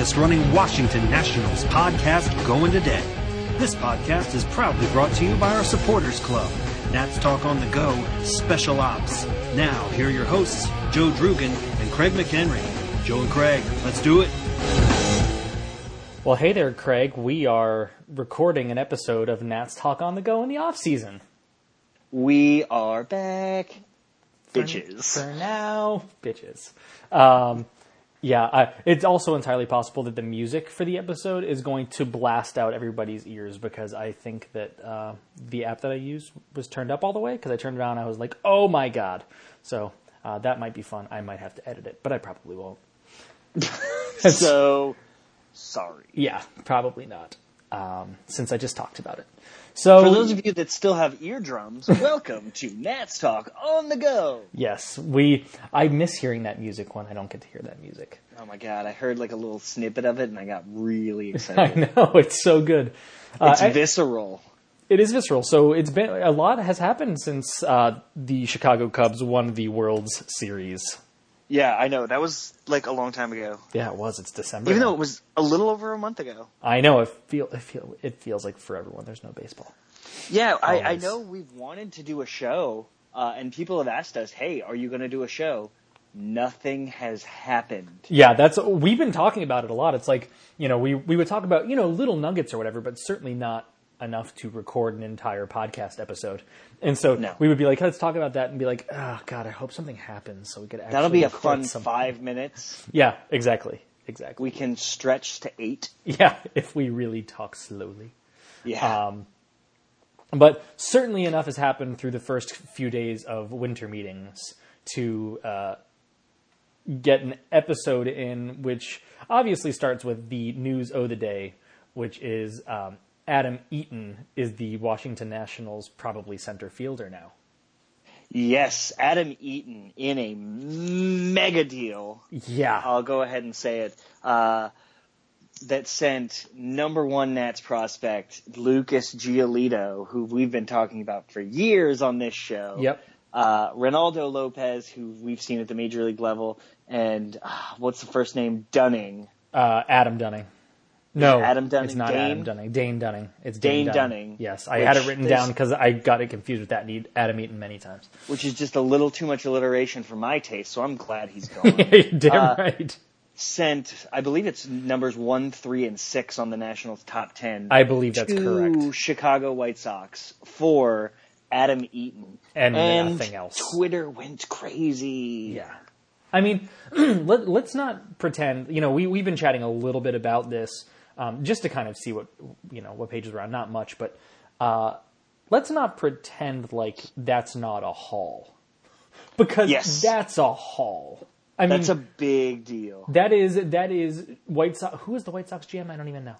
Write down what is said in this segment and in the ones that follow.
longest running Washington Nationals podcast going today. This podcast is proudly brought to you by our supporters club, Nats Talk on the Go Special Ops. Now, here are your hosts, Joe Drugan and Craig McHenry. Joe and Craig, let's do it. Well, hey there, Craig. We are recording an episode of Nats Talk on the Go in the off season. We are back, For- bitches. For now, bitches. Um, yeah, I, it's also entirely possible that the music for the episode is going to blast out everybody's ears because I think that uh, the app that I use was turned up all the way because I turned it on I was like, oh my god. So uh, that might be fun. I might have to edit it, but I probably won't. so sorry. Yeah, probably not. Um, since I just talked about it. So For those of you that still have eardrums, welcome to Nats Talk on the go. Yes, we. I miss hearing that music when I don't get to hear that music. Oh my god, I heard like a little snippet of it and I got really excited. I know it's so good. Uh, it's I- visceral. it is visceral. So it's been a lot has happened since uh, the Chicago Cubs won the World's Series. Yeah, I know. That was like a long time ago. Yeah, it was. It's December. Even now. though it was a little over a month ago. I know it feel it feel it feels like forever when there's no baseball. Yeah, I, I know we've wanted to do a show, uh, and people have asked us, hey, are you going to do a show? Nothing has happened. Yeah, that's we've been talking about it a lot. It's like you know we we would talk about you know little nuggets or whatever, but certainly not enough to record an entire podcast episode. And so No. we would be like, let's talk about that, and be like, oh god, I hope something happens so we could. Actually That'll be a fun something." five minutes. Yeah, exactly, exactly. We can stretch to eight. yeah, if we really talk slowly. Yeah. Um, but certainly enough has happened through the first few days of winter meetings to uh, get an episode in, which obviously starts with the news of the day, which is um, Adam Eaton is the Washington Nationals probably center fielder now. Yes, Adam Eaton in a mega deal. Yeah, I'll go ahead and say it. Uh, that sent number one Nats prospect Lucas Giolito, who we've been talking about for years on this show. Yep. Uh, Reynaldo Lopez, who we've seen at the major league level, and uh, what's the first name? Dunning. uh, Adam Dunning. No, Adam Dunning? It's not Dane? Adam Dunning. Dane Dunning. It's Dane, Dane Dunning, Yes, I had it written down because I got it confused with that need Adam Eaton many times. Which is just a little too much alliteration for my taste, so I'm glad he's gone. Damn Uh, right. Sent, I believe it's numbers one, three, and six on the Nationals top ten. I believe that's to correct. Chicago White Sox for Adam Eaton. And nothing else. Twitter went crazy. Yeah. I mean, let, let's not pretend. You know, we we've been chatting a little bit about this um, just to kind of see what you know what pages we're on. Not much, but uh, let's not pretend like that's not a haul because Yes. that's a haul. I mean, That's a big deal. that is that is White Sox. Who is the White Sox GM? I don't even know.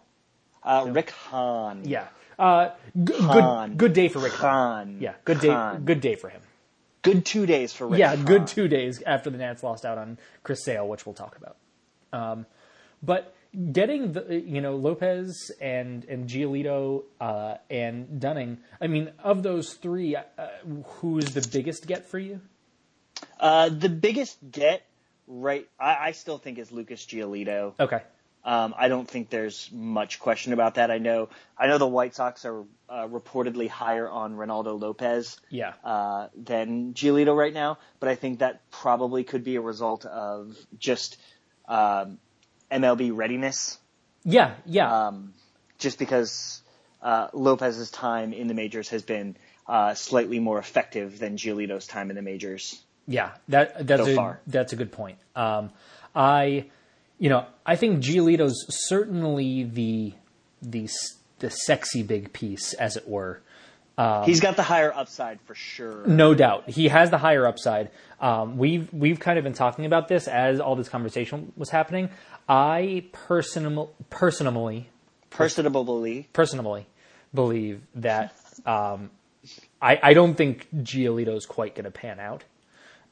Uh, Rick Hahn. Yeah. Uh, g- Hahn. good good day for Rick. Hahn. Hahn. Yeah, good day. Good day for him. Good two days for Rick yeah, good two days after the Nats lost out on Chris Sale, which we'll talk about. Um, but getting the you know Lopez and and Giolito uh, and Dunning. I mean, of those three, uh, who's the biggest get for you? Uh, the biggest get, right, I, I still think is Lucas Giolito. Okay. Um, I don't think there's much question about that. I know, I know the White Sox are uh, reportedly higher on Reynaldo Lopez Yeah. uh, than Giolito right now, but I think that probably could be a result of just um, MLB readiness. Yeah. Yeah. Um, just because uh, Lopez's time in the majors has been uh, slightly more effective than Giolito's time in the majors. Yeah, that that's so a far. that's a good point. Um, I, you know, I think Giolito's certainly the the the sexy big piece, as it were. Um, He's got the higher upside for sure. No doubt, he has the higher upside. Um, we've we've kind of been talking about this as all this conversation was happening. I personal personally Personably, personally believe that um, I, I don't think Giolito's quite going to pan out.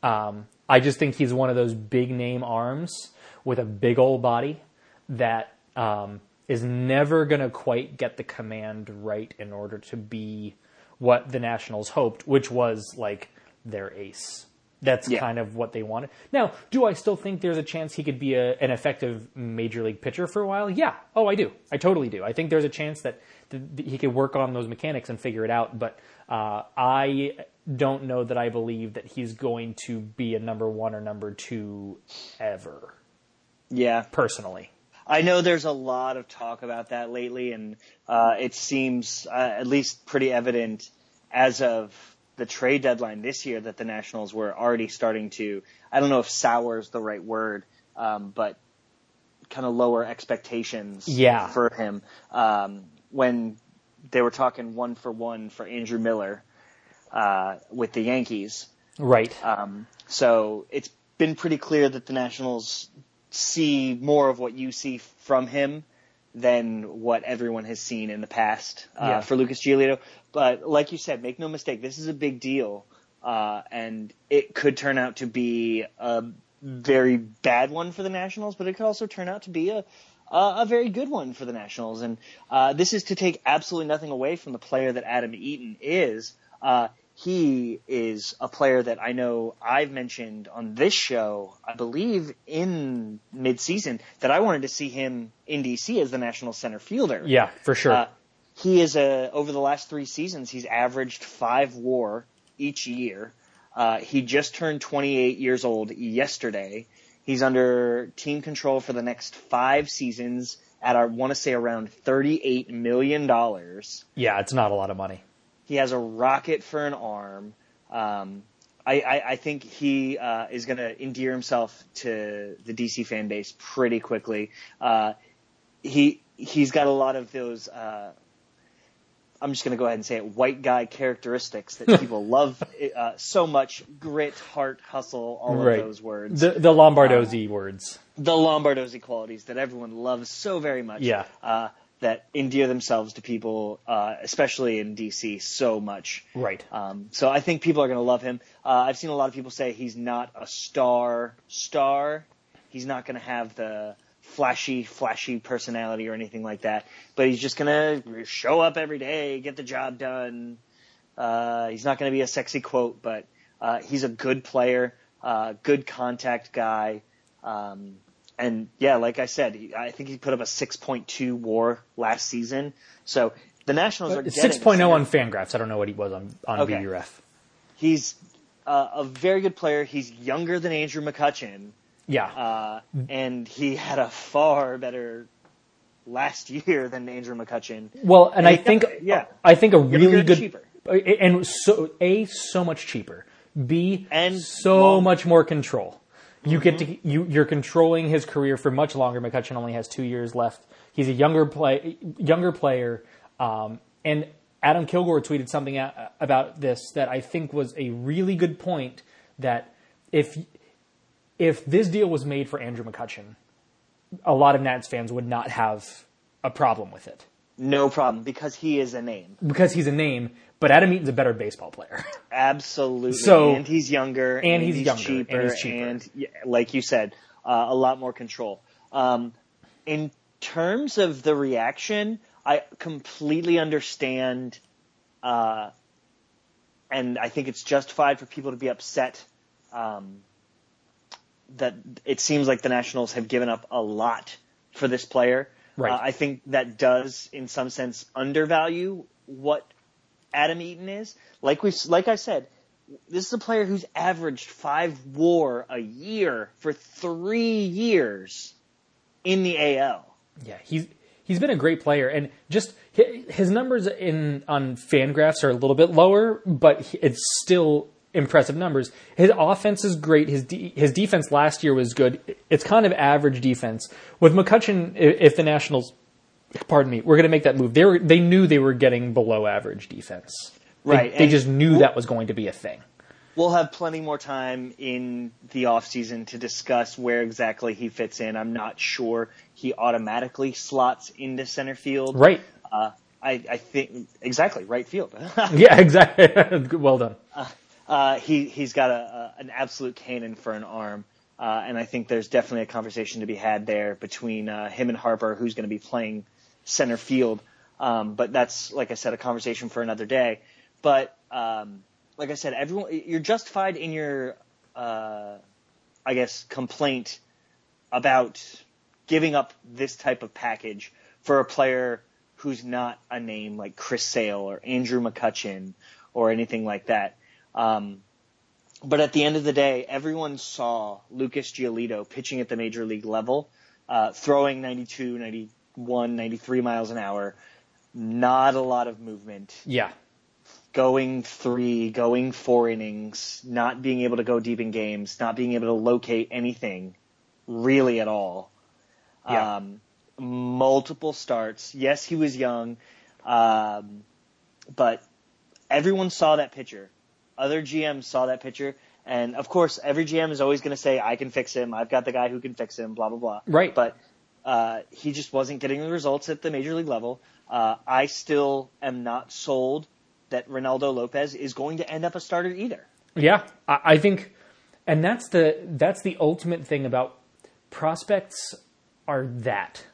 Um, I just think he's one of those big name arms with a big old body that um, is never going to quite get the command right in order to be what the Nationals hoped, which was like their ace. That's Yeah. kind of what they wanted. Now, do I still think there's a chance he could be a, an effective major league pitcher for a while? Yeah. Oh, I do. I totally do. I think there's a chance that th- th- he could work on those mechanics and figure it out. But uh, I don't know that I believe that he's going to be a number one or number two ever, Yeah, personally. I know there's a lot of talk about that lately, and uh, it seems uh, at least pretty evident as of the trade deadline this year that the Nationals were already starting to. I don't know if sour is the right word, um, but kind of lower expectations Yeah. for him um, when they were talking one for one for Andrew Miller uh, with the Yankees. Right. Um, so it's been pretty clear that the Nationals see more of what you see from him than what everyone has seen in the past uh, Yeah. for Lucas Giolito. But like you said, make no mistake, this is a big deal, uh, and it could turn out to be a very bad one for the Nationals, but it could also turn out to be a a, a very good one for the Nationals. And uh, this is to take absolutely nothing away from the player that Adam Eaton is. He is a player that I know I've mentioned on this show, I believe in midseason, that I wanted to see him in DC as the national center fielder. yeah, for sure. Uh, he is a over the last three seasons, he's averaged five WAR each year. Uh, he just turned 28 years old yesterday. He's under team control for the next five seasons at I want to say around 38 million dollars. yeah, it's not a lot of money. He has a rocket for an arm. Um, I, I, I think he uh, is going to endear himself to the DC fan base pretty quickly. Uh, he he's got a lot of those. Uh, I'm just going to go ahead and say it. White guy characteristics that people love uh, so much: grit, heart, hustle, all Right. of those words. The the Lombardozzi words. the Lombardozzi qualities that everyone loves so very much. Yeah. That endear themselves to people, uh, especially in DC, so much. Right. Um, so I think people are going to love him. Uh, I've seen a lot of people say he's not a star star. He's not going to have the flashy, flashy personality or anything like that. But he's just going to show up every day, get the job done. Uh, he's not going to be a sexy quote, but uh, he's a good player, uh, good contact guy. Um, and yeah, like I said, he, I think he put up a 6.2 WAR last season. So the Nationals are getting Six oh on Fangraphs. I don't know what he was on on Okay. BURF. He's uh, a very good player. He's younger than Andrew McCutchen, Yeah. uh, and he had a far better last year than Andrew McCutchen. well, and I yeah, think yeah. I think a really good cheaper. and so a so much cheaper. B And so long- much more control. You get Mm-hmm. to you you're controlling his career for much longer. McCutchen only has two years left. He's a younger play younger player, um, and Adam Kilgore tweeted something about this that I think was a really good point. That if if this deal was made for Andrew McCutchen, a lot of Nats fans would not have a problem with it No problem because he is a name. because he's a name. But Adam Eaton's a better baseball player. Absolutely. So- and he's younger, and he's younger, and cheaper, he's cheaper. and, like you said, uh, a lot more control. Um, in terms of the reaction, I completely understand, uh, and I think it's justified for people to be upset um, that it seems like the Nationals have given up a lot for this player. Right. Uh, I think that does, in some sense, undervalue what Adam Eaton is. Like we, like I said, this is a player who's averaged five WAR a year for three years in the AL. Yeah, he's he's been a great player, and just his numbers in on Fangraphs are a little bit lower, but it's still impressive numbers. His offense is great. His de- his defense last year was good. It's kind of average defense with McCutchen. If the Nationals, pardon me, we're going to make that move, they were they knew they were getting below average defense. They- Right, They, and- just knew that was going to be a thing. We'll have plenty more time in the offseason to discuss where exactly he fits in. I'm not sure he automatically slots into center field. Right. Uh, I, I think exactly right field. Yeah. Exactly. well done. uh, he he's got a, a an absolute cannon for an arm, uh, and I think there's definitely a conversation to be had there between uh, him and Harper, who's going to be playing center field. Um, but that's like I said, a conversation for another day. But um, like I said, everyone you're justified in your uh, I guess, complaint about giving up this type of package for a player who's not a name like Chris Sale or Andrew McCutchen or anything like that. Um, but at the end of the day, everyone saw Lucas Giolito pitching at the major league level, uh, throwing 92, 91, 93 miles an hour, not a lot of movement, Yeah. going three, going four innings, not being able to go deep in games, not being able to locate anything really at all. Yeah. Um, multiple starts. Yes, he was young, um, but everyone saw that pitcher. Other GMs saw that pitcher, and of course, every GM is always going to say, "I can fix him. I've got the guy who can fix him." Blah blah blah. Right. But uh, he just wasn't getting the results at the major league level. Uh, I still am not sold that Reynaldo Lopez is going to end up a starter either. Yeah, I, I think, and that's the that's the ultimate thing about prospects are that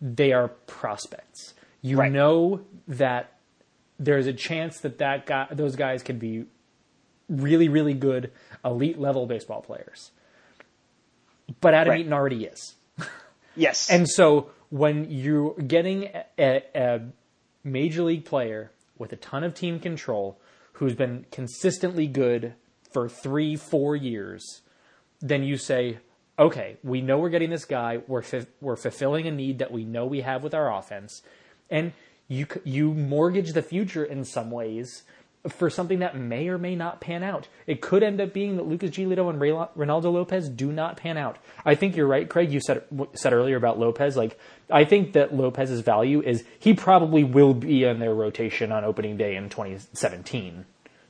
they are prospects. You Right. know that there's a chance that that guy, those guys could be really, really good elite level baseball players. But Adam Right. Eaton already is. Yes. And so when you're getting a, a, major league player with a ton of team control who's been consistently good for three, four years, then you say, okay, we know we're getting this guy. We're we're fulfilling a need that we know we have with our offense, and you you mortgage the future in some ways for something that may or may not pan out. It could end up being that Lucas Giolito and Reynaldo Lopez do not pan out. I think you're right, Craig. You said said earlier about Lopez. Like I think that Lopez's value is he probably will be in their rotation on opening day in 2017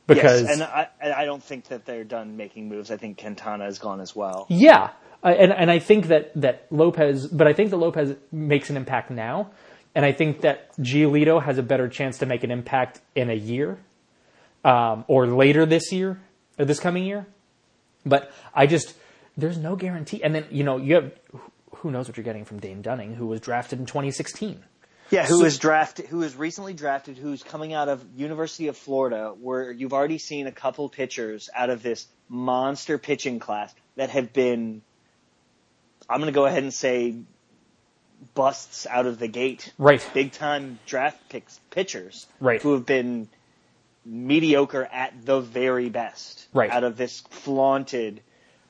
because yes, and I, I don't think that they're done making moves. I think Quintana is gone as well. Yeah, and and I think that that Lopez, but I think that Lopez makes an impact now, and I think that Giolito has a better chance to make an impact in a year, um, or later this year or this coming year. But I just there's no guarantee, and then you know you have who knows what you're getting from Dane Dunning, who was drafted in 2016. Yeah, who So- was drafted? Who was recently drafted? Who's coming out of University of Florida, where you've already seen a couple pitchers out of this monster pitching class that have been. I'm going to go ahead and say busts out of the gate. Right. Big time draft picks pitchers. Right. Who have been mediocre at the very best. Right. Out of this flaunted,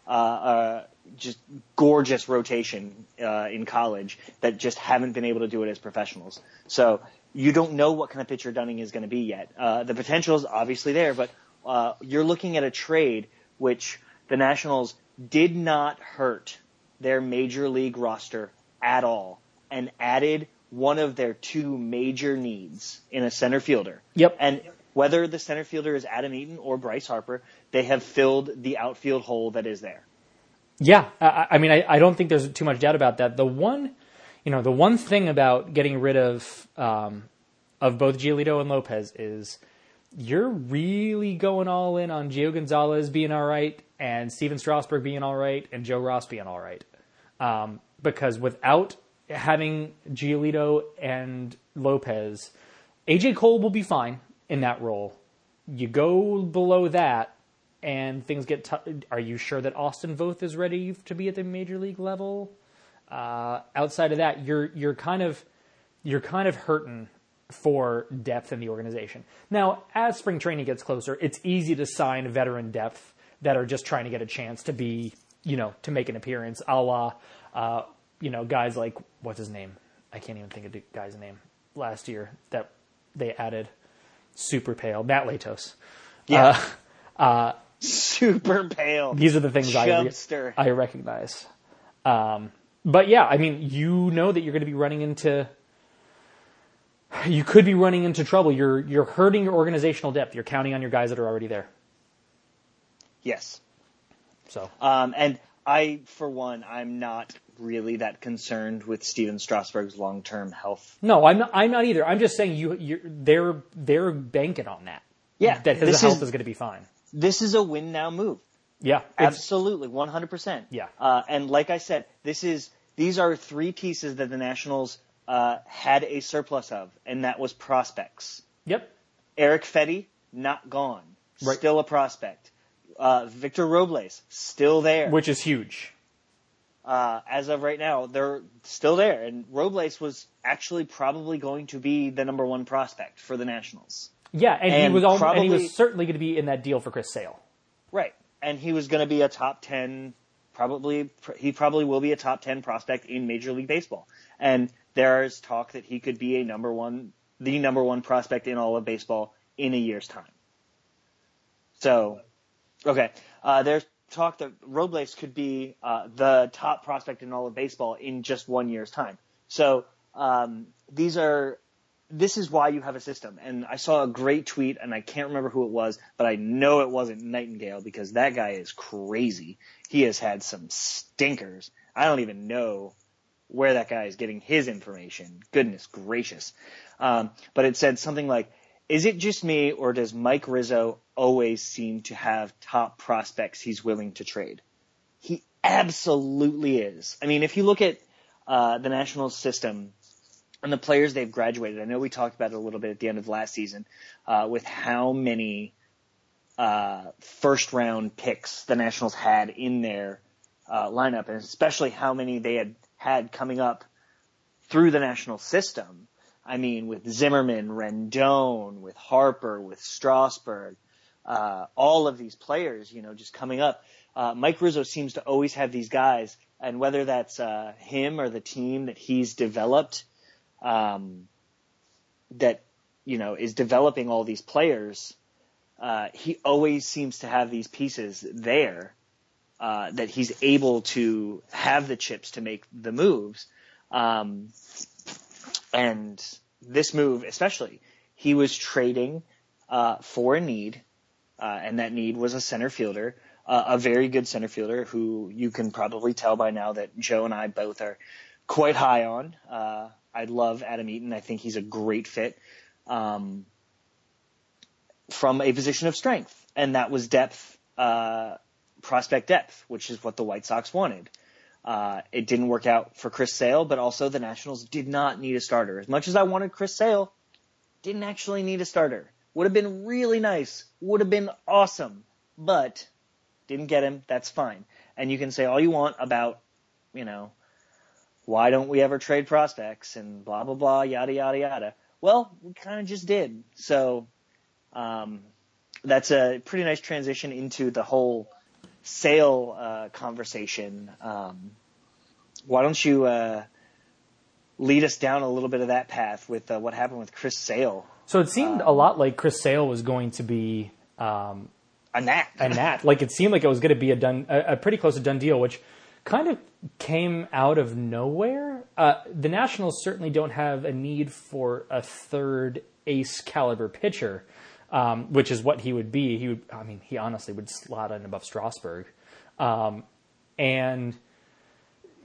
uh, uh, just gorgeous rotation uh, in college that just haven't been able to do it as professionals. So you don't know what kind of pitcher Dunning is going to be yet. Uh, the potential is obviously there, but uh, you're looking at a trade which the Nationals did not hurt their major league roster at all and added one of their two major needs in a center fielder. Yep. And whether the center fielder is Adam Eaton or Bryce Harper, they have filled the outfield hole that is there. Yeah, I, I mean, I, I don't think there's too much doubt about that. The one, you know, the one thing about getting rid of um, of both Giolito and Lopez is you're really going all in on Gio Gonzalez being all right and Stephen Strasburg being all right and Joe Ross being all right. Um, because without having Giolito and Lopez, AJ Cole will be fine in that role. You go below that, and things get. T- Are you sure that Austin Voth is ready to be at the major league level? Uh, outside of that, you're you're kind of you're kind of hurting for depth in the organization. Now, as spring training gets closer, it's easy to sign veteran depth that are just trying to get a chance to be, you know, to make an appearance, a la, uh, you know, guys like what's his name? I can't even think of the guy's name. Last year that they added, super pale, Matt Latos. Yeah. Uh, Super pale. these are the things I re- I recognize. Um, but yeah, I mean, you know that you're going to be running into. You could be running into trouble. You're you're hurting your organizational depth. You're counting on your guys that are already there. Yes. So Um, and I, for one, I'm not really that concerned with Stephen Strasburg's long-term health. no, I'm not. I'm not either. I'm just saying you. You're, they're they're banking on that. Yeah, that his this health is- is, going to be fine. This is a win now move. Yeah, Absolutely, 100%. Yeah. Uh, and like I said, this is these are three pieces that the Nationals uh, had a surplus of, and that was prospects. Yep. Erick Fedde, not gone. Right. Still a prospect. Uh, Victor Robles still there. which is huge. uh, as of right now, they're still there. And Robles was actually probably going to be the number one prospect for the Nationals. Yeah, and, he And was al- and he was certainly going to be in that deal for Chris Sale. Right. And he was going to be a top 10, probably, he probably will be a top 10 prospect in Major League Baseball. And there's talk that he could be a number one, the number one prospect in all of baseball in a year's time. So, okay. Uh, there's talk that Robles could be uh, the top prospect in all of baseball in just one year's time. So, um, these are this is why you have a system. And I saw a great tweet, and I can't remember who it was, but I know it wasn't Nightengale because that guy is crazy. He has had some stinkers. I don't even know where that guy is getting his information. Goodness gracious. Um, but it said something like, is it just me or does Mike Rizzo always seem to have top prospects he's willing to trade? He absolutely is. I mean, if you look at uh, the Nationals system and the players they've graduated, I know we talked about it a little bit at the end of last season uh, with how many uh, first round picks the Nationals had in their uh, lineup, and especially how many they had had coming up through the national system. I mean, with Zimmerman, Rendon, with Harper, with Strasburg, uh, all of these players, you know, just coming up. Uh, Mike Rizzo seems to always have these guys, and whether that's uh, him or the team that he's developed, um, that you know is developing all these players, uh, he always seems to have these pieces there uh, that he's able to have the chips to make the moves. Um, and this move, especially, he was trading uh, for a need, uh, and that need was a center fielder, uh, a very good center fielder who you can probably tell by now that Joe and I both are quite high on. Uh, I love Adam Eaton. I think he's a great fit um, from a position of strength, and that was depth, uh, prospect depth, which is what the White Sox wanted. Uh, it didn't work out for Chris Sale, but also the Nationals did not need a starter. As much as I wanted Chris Sale, didn't actually need a starter. Would have been really nice. Would have been awesome, but didn't get him. That's fine. And you can say all you want about, you know, why don't we ever trade prospects and blah blah blah yada yada yada. Well, we kind of just did. So um, that's a pretty nice transition into the whole sale uh, conversation. Um, why don't you uh, lead us down a little bit of that path with uh, what happened with Chris Sale? So it seemed a lot like Chris Sale was going to be um, A gnat. a Nat. Like it seemed like it was going to be a done, a, a pretty close to done deal, which kind of came out of nowhere. Uh, the Nationals certainly don't have a need for a third ace caliber pitcher, um, which is what he would be. He would, I mean, he honestly would slot in above Strasburg, um, and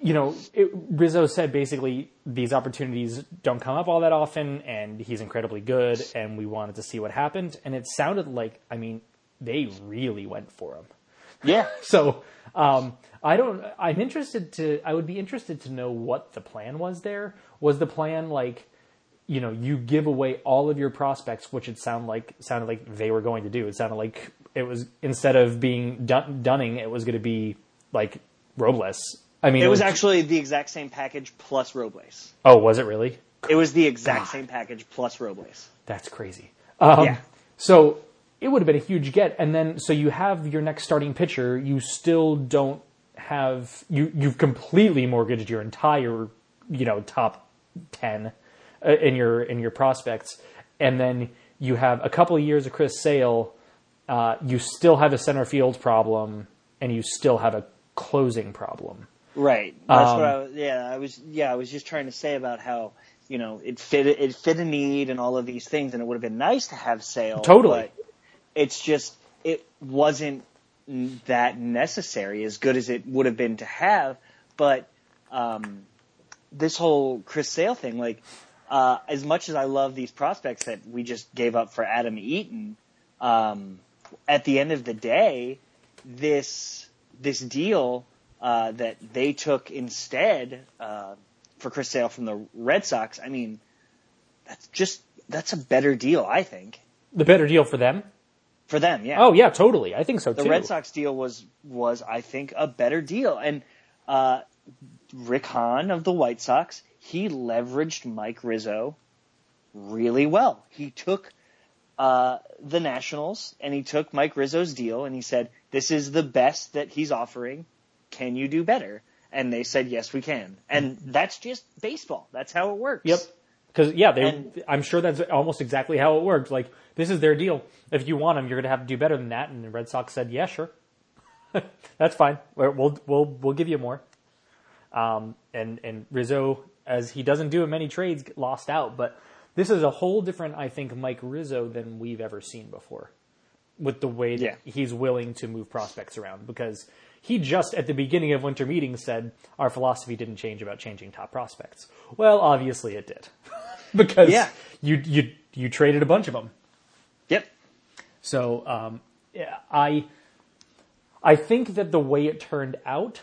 you know, it, Rizzo said basically these opportunities don't come up all that often, and he's incredibly good, and we wanted to see what happened. And it sounded like, I mean, they really went for him. yeah. So um, I don't. I'm interested to. I would be interested to know what the plan was. There was the plan like, you know, you give away all of your prospects, which it sounded like sounded like they were going to do. It sounded like it was instead of being Dun- Dunning, it was going to be like Robles. I mean, It was actually the exact same package plus Robles. Oh, was it really? It was the exact same package plus Robles. That's crazy. Um, Yeah. So it would have been a huge get, and then so you have your next starting pitcher. You still don't have you. You've completely mortgaged your entire, you know, top ten in your in your prospects, and then you have a couple of years of Chris Sale. Uh, you still have a center field problem, and you still have a closing problem. Right. That's Um, what I was, yeah, I was yeah, I was just trying to say about how, you know, it fit it fit a need and all of these things and it would have been nice to have Sale. Totally. But it's just it wasn't that necessary as good as it would have been to have, but um this whole Chris Sale thing like uh as much as I love these prospects that we just gave up for Adam Eaton, um at the end of the day, this this deal uh, that they took instead uh, for Chris Sale from the Red Sox. I mean, that's just that's a better deal, I think, The better deal for them. for them. Yeah. Oh yeah, totally. I think so the too. Red Sox deal was was I think a better deal, and uh, Rick Hahn of the White Sox he leveraged Mike Rizzo really well. He took uh, the Nationals and he took Mike Rizzo's deal and he said, "This is the best that he's offering. Can you do better?" And they said, "Yes, we can." And that's just baseball. That's how it works. Yep. Because yeah, they. And- I'm sure that's almost exactly how it worked. Like this is their deal. If you want them, you're going to have to do better than that. And the Red Sox said, "Yeah, sure, that's fine. We'll we'll we'll give you more." Um, and and Rizzo, as he doesn't do many trades, lost out. But this is a whole different, I think, Mike Rizzo than we've ever seen before. With the way that Yeah. he's willing to move prospects around, because he just at the beginning of winter meetings said our philosophy didn't change about changing top prospects. Well, obviously it did, because Yeah. you you you traded a bunch of them. Yep. So um, yeah, I I think that the way it turned out,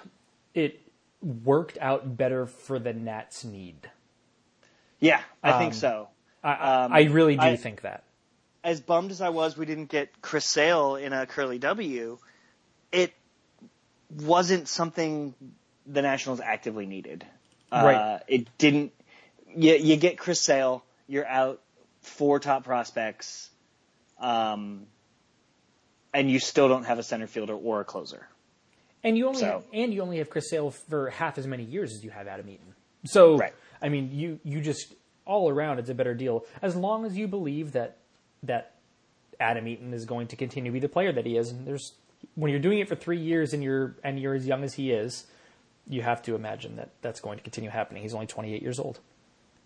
it worked out better for the Nats' need. Yeah, I think Um, so. I, I- Um, I really do I- think that. as bummed as I was we didn't get Chris Sale in a curly W, it wasn't something the Nationals actively needed. Right. Uh, it didn't. You, you get Chris Sale, you're out four top prospects, um, and you still don't have a center fielder or a closer. And you only So- have, and you only have Chris Sale for half as many years as you have Adam Eaton. So Right. I mean, you you just all around it's a better deal as long as you believe that that Adam Eaton is going to continue to be the player that he is. And there's when you're doing it for three years and you're and you're as young as he is, you have to imagine that that's going to continue happening. He's only 28 years old.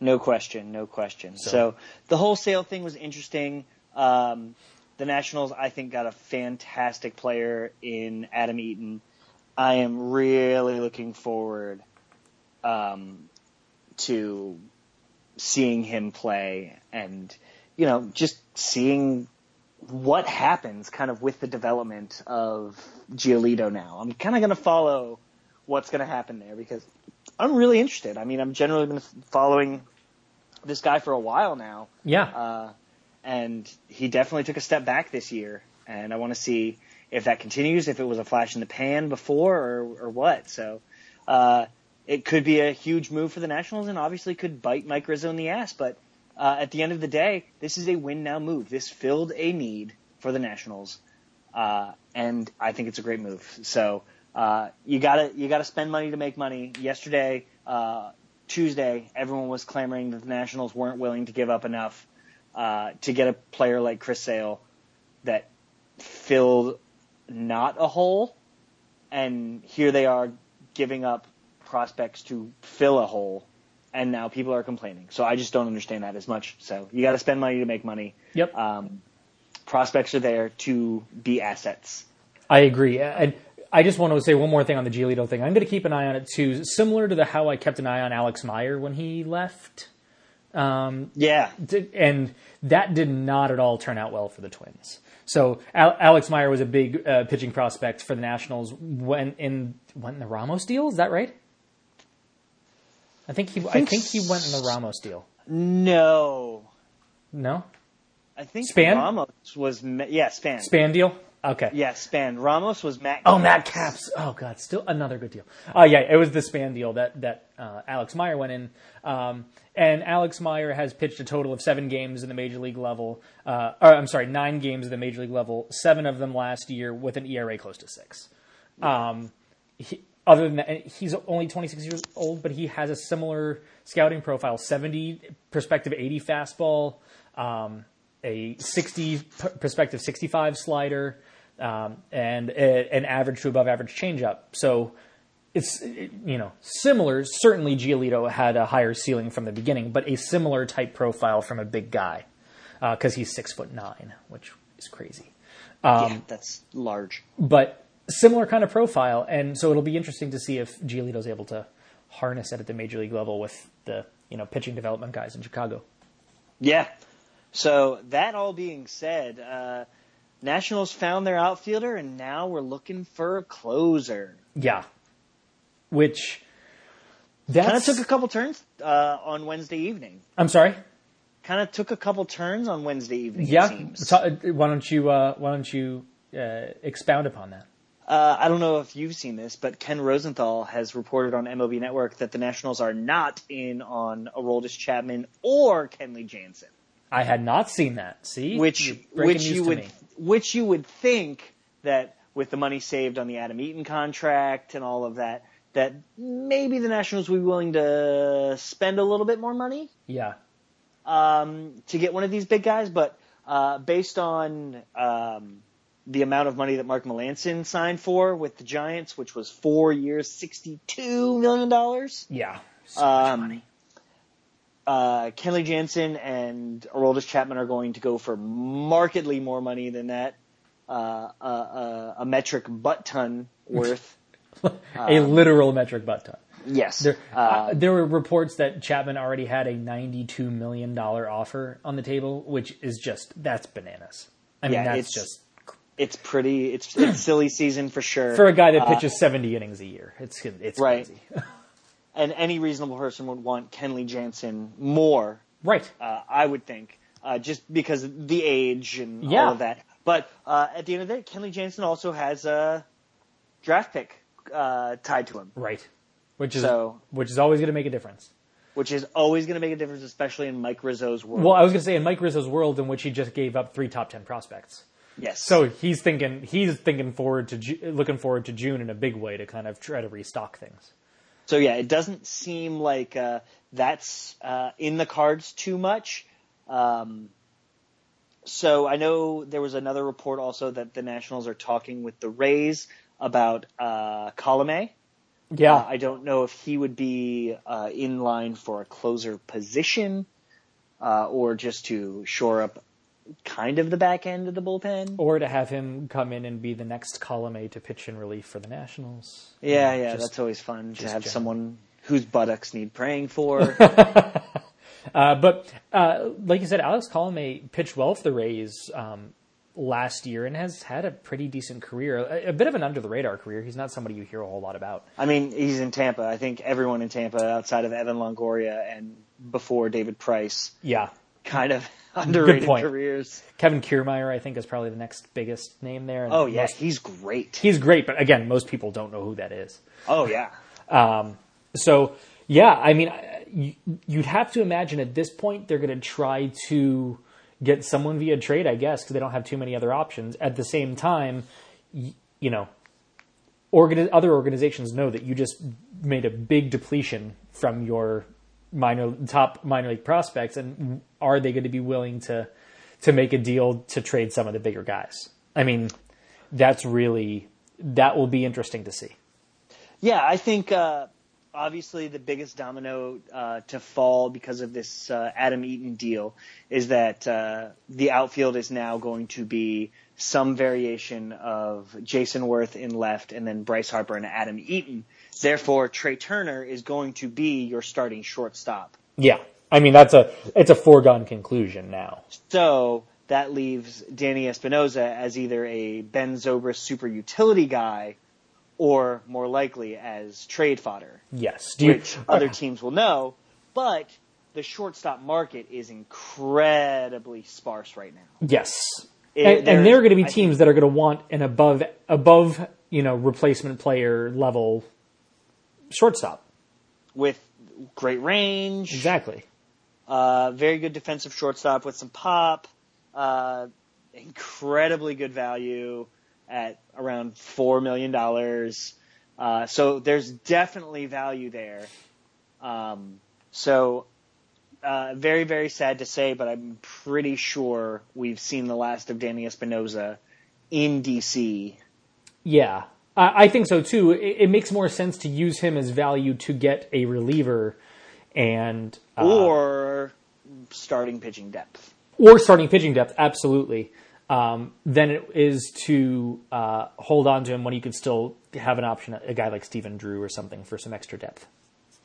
No question, no question. So, So- the wholesale thing was interesting. Um, the Nationals, I think, got a fantastic player in Adam Eaton. I am really looking forward um, to seeing him play and, you know, just seeing what happens kind of with the development of Giolito now. I'm kind of going to follow what's going to happen there because I'm really interested. I mean, I've generally been following this guy for a while now, Yeah. uh, and he definitely took a step back this year. And I want to see if that continues, if it was a flash in the pan before, or or what. So uh, it could be a huge move for the Nationals, and obviously could bite Mike Rizzo in the ass. But uh, at the end of the day, this is a win now move. This filled a need for the Nationals, uh, and I think it's a great move. So uh, you gotta you gotta spend money to make money. Yesterday, uh, Tuesday, everyone was clamoring that the Nationals weren't willing to give up enough uh, to get a player like Chris Sale that filled not a hole, and here they are giving up prospects to fill a hole, and now people are complaining. So I just don't understand that as much. So you got to spend money to make money. Yep. Um, prospects are there to be assets. I agree. And I just want to say one more thing on the Giolito thing. I'm going to keep an eye on it too, similar to the how I kept an eye on Alex Meyer when he left. Um, Yeah, and that did not at all turn out well for the Twins. So Al- Alex Meyer was a big uh, pitching prospect for the Nationals when in when the Ramos deal. Is that right? I think he. I think think he went in the Ramos deal. no, No, I think Span? Ramos was yeah Span. Span deal. Okay. Yeah, Span. Ramos was Matt. Oh, Capps. Matt Capps. Oh God, still another good deal. Oh yeah, it was the Span deal that that uh, Alex Meyer went in, um, and Alex Meyer has pitched a total of seven games in the major league level. Uh, or I'm sorry, nine games in the major league level. Seven of them last year with an ERA close to six. Um, he, other than that, he's only 26 years old, but he has a similar scouting profile: 70 perspective, 80 fastball, um, a 60 p- perspective, 65 slider, um, and an average to above average changeup. So it's you know similar. Certainly, Giolito had a higher ceiling from the beginning, but a similar type profile from a big guy because he's six foot nine, which is crazy yeah, that's large. but similar kind of profile, and so it'll be interesting to see if Giolito's able to harness it at the major league level with the you know pitching development guys in Chicago. Yeah. So that all being said, uh, Nationals found their outfielder, and now we're looking for a closer. Yeah, which Kind of took a couple turns uh, on Wednesday evening. I'm sorry. kind of took a couple turns on Wednesday evening. Yeah. It seems. Ta- why don't you uh, Why don't you uh, expound upon that? Uh, I don't know if you've seen this, but Ken Rosenthal has reported on MLB Network that the Nationals are not in on Aroldis Chapman or Kenley Jansen, I had not seen that. See, which which you would me. which you would think that with the money saved on the Adam Eaton contract and all of that, that maybe the Nationals would be willing to spend a little bit more money Yeah. um, to get one of these big guys, but uh, based on um, the amount of money that Mark Melancon signed for with the Giants, which was four years, sixty-two million dollars. Yeah. So much Um, money. Uh, Kenley Jansen and Aroldis Chapman are going to go for markedly more money than that, uh, uh, uh, a metric butt ton worth. a literal metric butt ton. yes. There, Uh, uh, there were reports that Chapman already had a $92 million offer on the table, which is just, that's bananas. I mean, Yeah, that's it's- just, it's pretty. It's it's silly season for sure. for a guy that Uh, pitches 70 innings a year, it's, it's Right. crazy. and any reasonable person would want Kenley Jansen more right. uh, I would think, uh, just because of the age and Yeah. all of that. But uh, at the end of the day, Kenley Jansen also has a draft pick uh, tied to him, Right. Which is, So- which is always going to make a difference. which is always going to make a difference, especially in Mike Rizzo's world. Well, I was going to say in Mike Rizzo's world in which he just gave up three top 10 prospects. yes. So he's thinking, he's thinking forward to, looking forward to June in a big way to kind of try to restock things. So yeah, it doesn't seem like uh, that's uh, in the cards too much. Um, so I know there was another report also that the Nationals are talking with the Rays about uh, Colome. Yeah. Uh, I don't know if he would be uh, in line for a closer position uh, or just to shore up kind of the back end of the bullpen. or to have him come in and be the next column A to pitch in relief for the Nationals. Yeah, yeah, Just- that's always fun to have general. someone whose buttocks need praying for. Uh, but uh, like you said, Alex Colomé pitched well for the Rays um, last year and has had a pretty decent career. A, a bit of an under the radar career. He's not somebody you hear a whole lot about. I mean, he's in Tampa. I think everyone in Tampa, outside of Evan Longoria and before David Price, Yeah. Kind of underrated careers. Kevin Kiermaier, I think, is probably the next biggest name there. Oh yeah, most- he's great. he's great, but again, most people don't know who that is. Oh yeah. Um, So yeah, I mean, you- you'd have to imagine at this point they're going to try to get someone via trade, I guess, because they don't have too many other options. At the same time, you know, organi- other organizations know that you just made a big depletion from your minor top minor league prospects, and are they going to be willing to to make a deal to trade some of the bigger guys? I mean, that's really that will be interesting to see. Yeah, I think uh, obviously the biggest domino uh, to fall because of this uh, Adam Eaton deal is that uh, the outfield is now going to be some variation of Jayson Werth in left and then Bryce Harper and Adam Eaton. Therefore, Trea Turner is going to be your starting shortstop. Yeah, I mean that's a it's a foregone conclusion now. So that leaves Danny Espinosa as either a Ben Zobrist super utility guy or more likely as trade fodder. Yes. You, which other teams will know, but the shortstop market is incredibly sparse right now. yes. It- and, and there are going to be teams that are going to want an above above you know replacement player level shortstop. With great range, Exactly. uh, very good defensive shortstop with some pop, uh, incredibly good value at around four million dollars. Uh, so there's definitely value there. Um, so uh, very very sad to say, but I'm pretty sure we've seen the last of Danny Espinosa in DC. Yeah, I, I think so too. It, it makes more sense to use him as value to get a reliever and uh, or starting pitching depth. or starting pitching depth, absolutely. Um, than it is to uh, hold on to him when you could still have an option, a guy like Stephen Drew or something for some extra depth.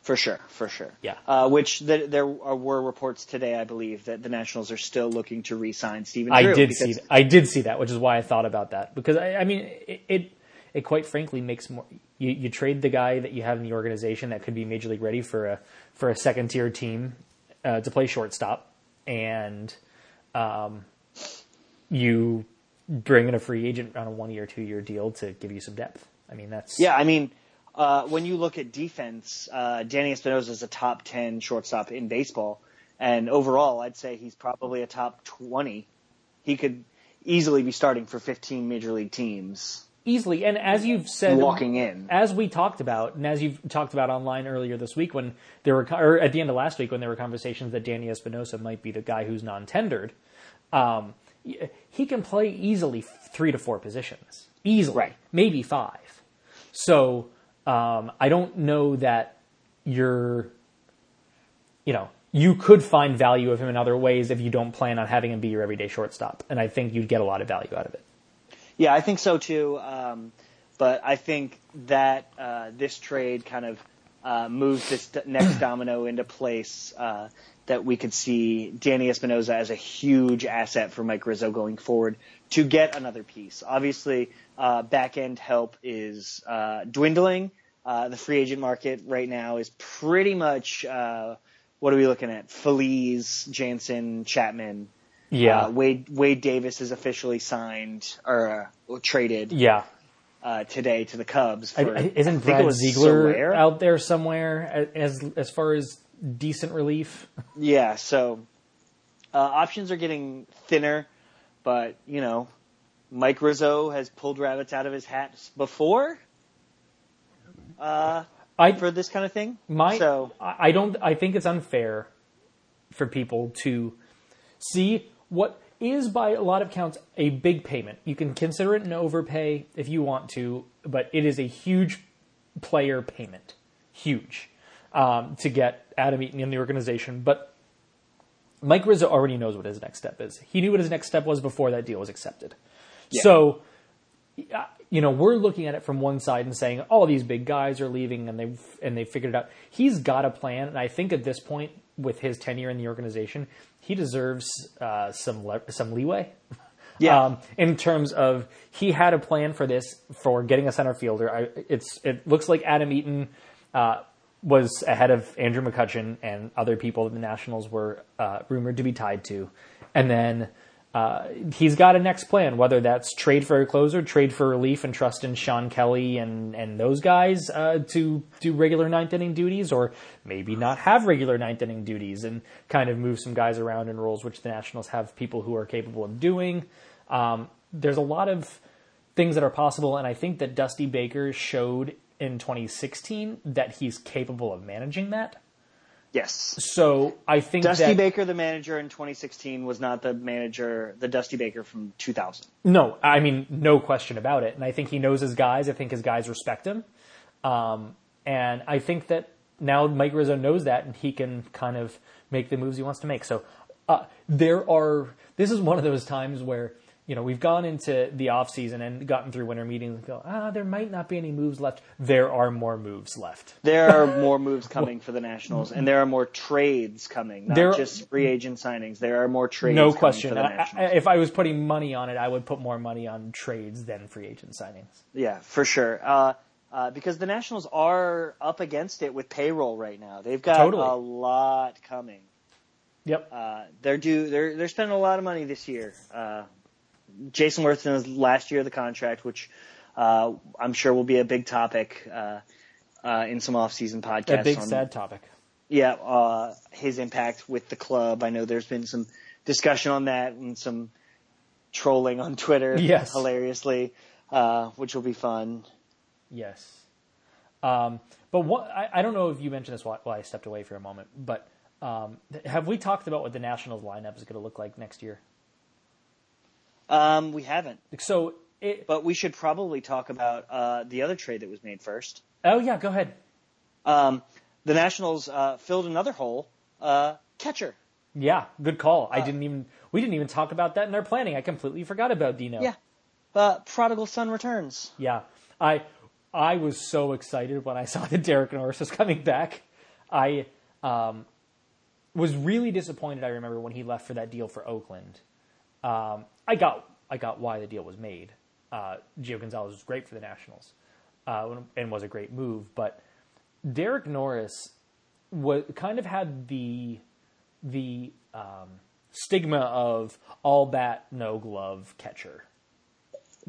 For sure, for sure. Yeah. Uh, which th- there are, were reports today, I believe, that the Nationals are still looking to re-sign Stephen I Drew. did because- see. I did see that, which is why I thought about that because I, I mean it, it it quite frankly makes more. You, you trade the guy that you have in the organization that could be major league ready for a for a second tier team uh, to play shortstop, and um, you bring in a free agent on a one year, two year deal to give you some depth. I mean, that's Yeah, I mean, uh, when you look at defense, uh, Danny Espinosa is a top 10 shortstop in baseball. And overall, I'd say he's probably a top 20. He could easily be starting for 15 major league teams easily. And as you've said, walking in. as we talked about, and as you've talked about online earlier this week, when there were, or at the end of last week, when there were conversations that Danny Espinosa might be the guy who's non-tendered, um, he can play easily three to four positions, easily, Right. maybe five. So um, I don't know that you're, you know, you could find value of him in other ways if you don't plan on having him be your everyday shortstop, and I think you'd get a lot of value out of it. Yeah, I think so too. Um, but I think that uh, this trade kind of uh, moves this next domino into place. Uh, that we could see Danny Espinosa as a huge asset for Mike Rizzo going forward to get another piece. Obviously, uh, back end help is uh, dwindling. Uh, the free agent market right now is pretty much uh, what are we looking at? Feliz, Jansen, Chapman. Yeah, Uh, Wade Wade Davis is officially signed or uh, traded yeah. uh, today to the Cubs. For, I- isn't Brad Ziegler Soler. out there somewhere as as far as decent relief? Yeah, so uh, options are getting thinner, but you know, Mike Rizzo has pulled rabbits out of his hat before uh, I for this kind of thing. my so I I don't I think it's unfair for people to see what is by a lot of counts a big payment. You can consider it an overpay if you want to, but it is a huge player payment, huge um, to get Adam Eaton in the organization. But Mike Rizzo already knows what his next step is. He knew what his next step was before that deal was accepted. So uh, you know, we're looking at it from one side and saying, "Oh, these big guys are leaving and they and they figured it out." He's got a plan, and I think at this point, with his tenure in the organization, he deserves uh, some le- some leeway. Yeah. Um, in terms of he had a plan for this for getting a center fielder. I, it's it looks like Adam Eaton uh, was ahead of Andrew McCutchen and other people that the Nationals were uh, rumored to be tied to, and then uh, he's got a next plan, whether that's trade for a closer, trade for relief, and trust in Shawn Kelley and and those guys uh, to do regular ninth inning duties, or maybe not have regular ninth inning duties and kind of move some guys around in roles which the Nationals have people who are capable of doing. Um, there's a lot of things that are possible, and I think that Dusty Baker showed in 2016 that he's capable of managing that. Yes, So I think Dusty that, Baker, the manager in 2016, was not the manager, the Dusty Baker from 2000. No, I mean, no question about it. And I think he knows his guys. I think his guys respect him. Um, and I think that now Mike Rizzo knows that and he can kind of make the moves he wants to make. So uh, there are, this is one of those times where, you know, we've gone into the off season and gotten through winter meetings and go, ah, there might not be any moves left. There are more moves left. There are more moves coming for the Nationals, and there are more trades coming, not There- just free agent signings. There are more trades. No coming question. For the I, I, if I was putting money on it, I would put more money on trades than free agent signings. Yeah, for sure. Uh, uh, because the Nationals are up against it with payroll right now. They've got Totally. a lot coming. Yep. Uh, they're due. They're they're spending a lot of money this year. Uh, Jason Worthington's last year of the contract, which uh, I'm sure will be a big topic uh, uh, in some off-season podcasts. a big on- sad topic. yeah, uh, his impact with the club. I know there's been some discussion on that and some trolling on Twitter, Yes. hilariously, uh, which will be fun. Yes. Um, but what I, I don't know if you mentioned this while, while I stepped away for a moment, but um, have we talked about what the Nationals lineup is going to look like next year? Um, we haven't, So, it, but we should probably talk about uh, the other trade that was made first. oh yeah, go ahead. Um, the Nationals uh, filled another hole, uh, catcher. Yeah, good call. Uh, I didn't even we didn't even talk about that in our planning. I completely forgot about Dino. Yeah, uh, prodigal son returns. Yeah. I I was so excited when I saw that Derek Norris was coming back. I um, was really disappointed. I remember when he left for that deal for Oakland. Um, I got I got why the deal was made. Uh, Gio Gonzalez was great for the Nationals uh, and was a great move, but Derek Norris was kind of had the the um, stigma of all bat, no glove catcher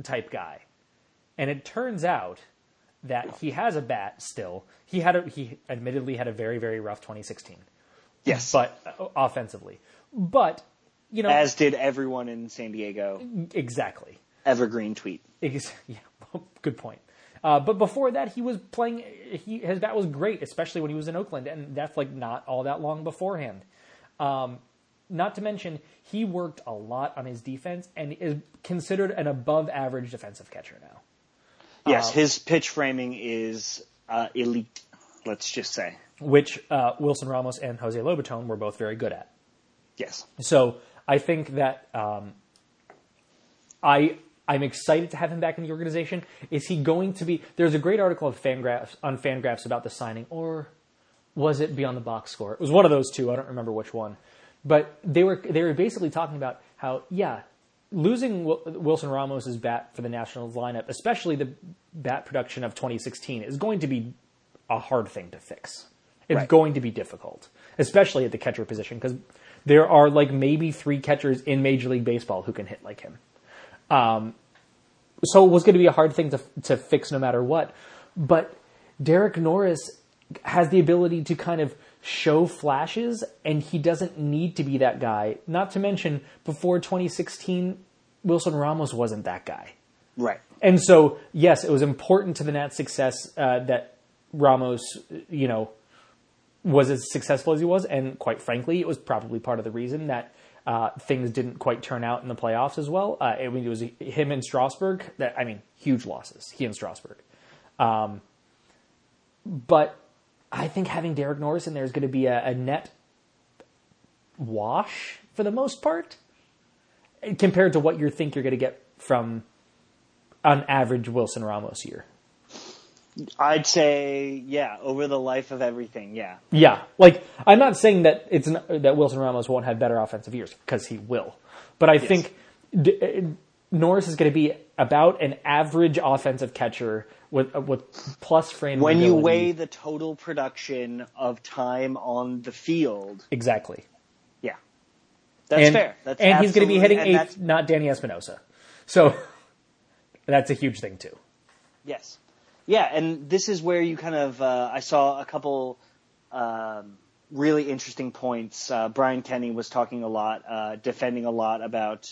type guy. And it turns out that he has a bat still. He had a, he admittedly had a very very rough 2016, Yes. but uh, offensively. But you know as did everyone in San Diego. exactly. Evergreen tweet. Ex- yeah, good point. Uh, but before that, he was playing. He, his bat was great, especially when he was in Oakland, and that's like not all that long beforehand. Um, not to mention, he worked a lot on his defense and is considered an above-average defensive catcher now. Yes, his pitch framing is uh, elite. Let's just say. which uh, Wilson Ramos and Jose Lobaton were both very good at. Yes. So I think that um, I I'm excited to have him back in the organization. Is he going to be? There's a great article of Fangraphs on Fangraphs about the signing, or was it Beyond the Box Score? It was one of those two. I don't remember which one, but they were they were basically talking about how yeah. Losing Wilson Ramos's bat for the Nationals lineup, especially the bat production of 2016, is going to be a hard thing to fix. It's Right. going to be difficult, especially at the catcher position, because there are like maybe three catchers in Major League Baseball who can hit like him. Um, so it was going to be a hard thing to to fix no matter what. But Derek Norris has the ability to kind of show flashes, and he doesn't need to be that guy. Not to mention, before 2016, Wilson Ramos wasn't that guy. Right. And so, yes, it was important to the Nats' success uh, that Ramos, you know, was as successful as he was, and quite frankly, it was probably part of the reason that uh, things didn't quite turn out in the playoffs as well. Uh, I mean, it was him and Strasburg. That I mean, huge losses. He and Strasburg. Um, but I think having Derek Norris in there is going to be a, a net wash for the most part, compared to what you think you're going to get from an average Wilson Ramos year. I'd say, yeah, over the life of everything, yeah. Yeah, like I'm not saying that it's n that Wilson Ramos won't have better offensive years because he will, but I think D- uh, Norris is going to be about an average offensive catcher with uh, with plus frame. When you weigh the total production of time on the field, exactly, yeah. That's and, fair. That's and he's going to be hitting eighth, not Danny Espinosa, so that's a huge thing too. Yes. Yeah, and this is where you kind of, uh, I saw a couple um, really interesting points. Uh, Brian Kenny was talking a lot, uh, defending a lot about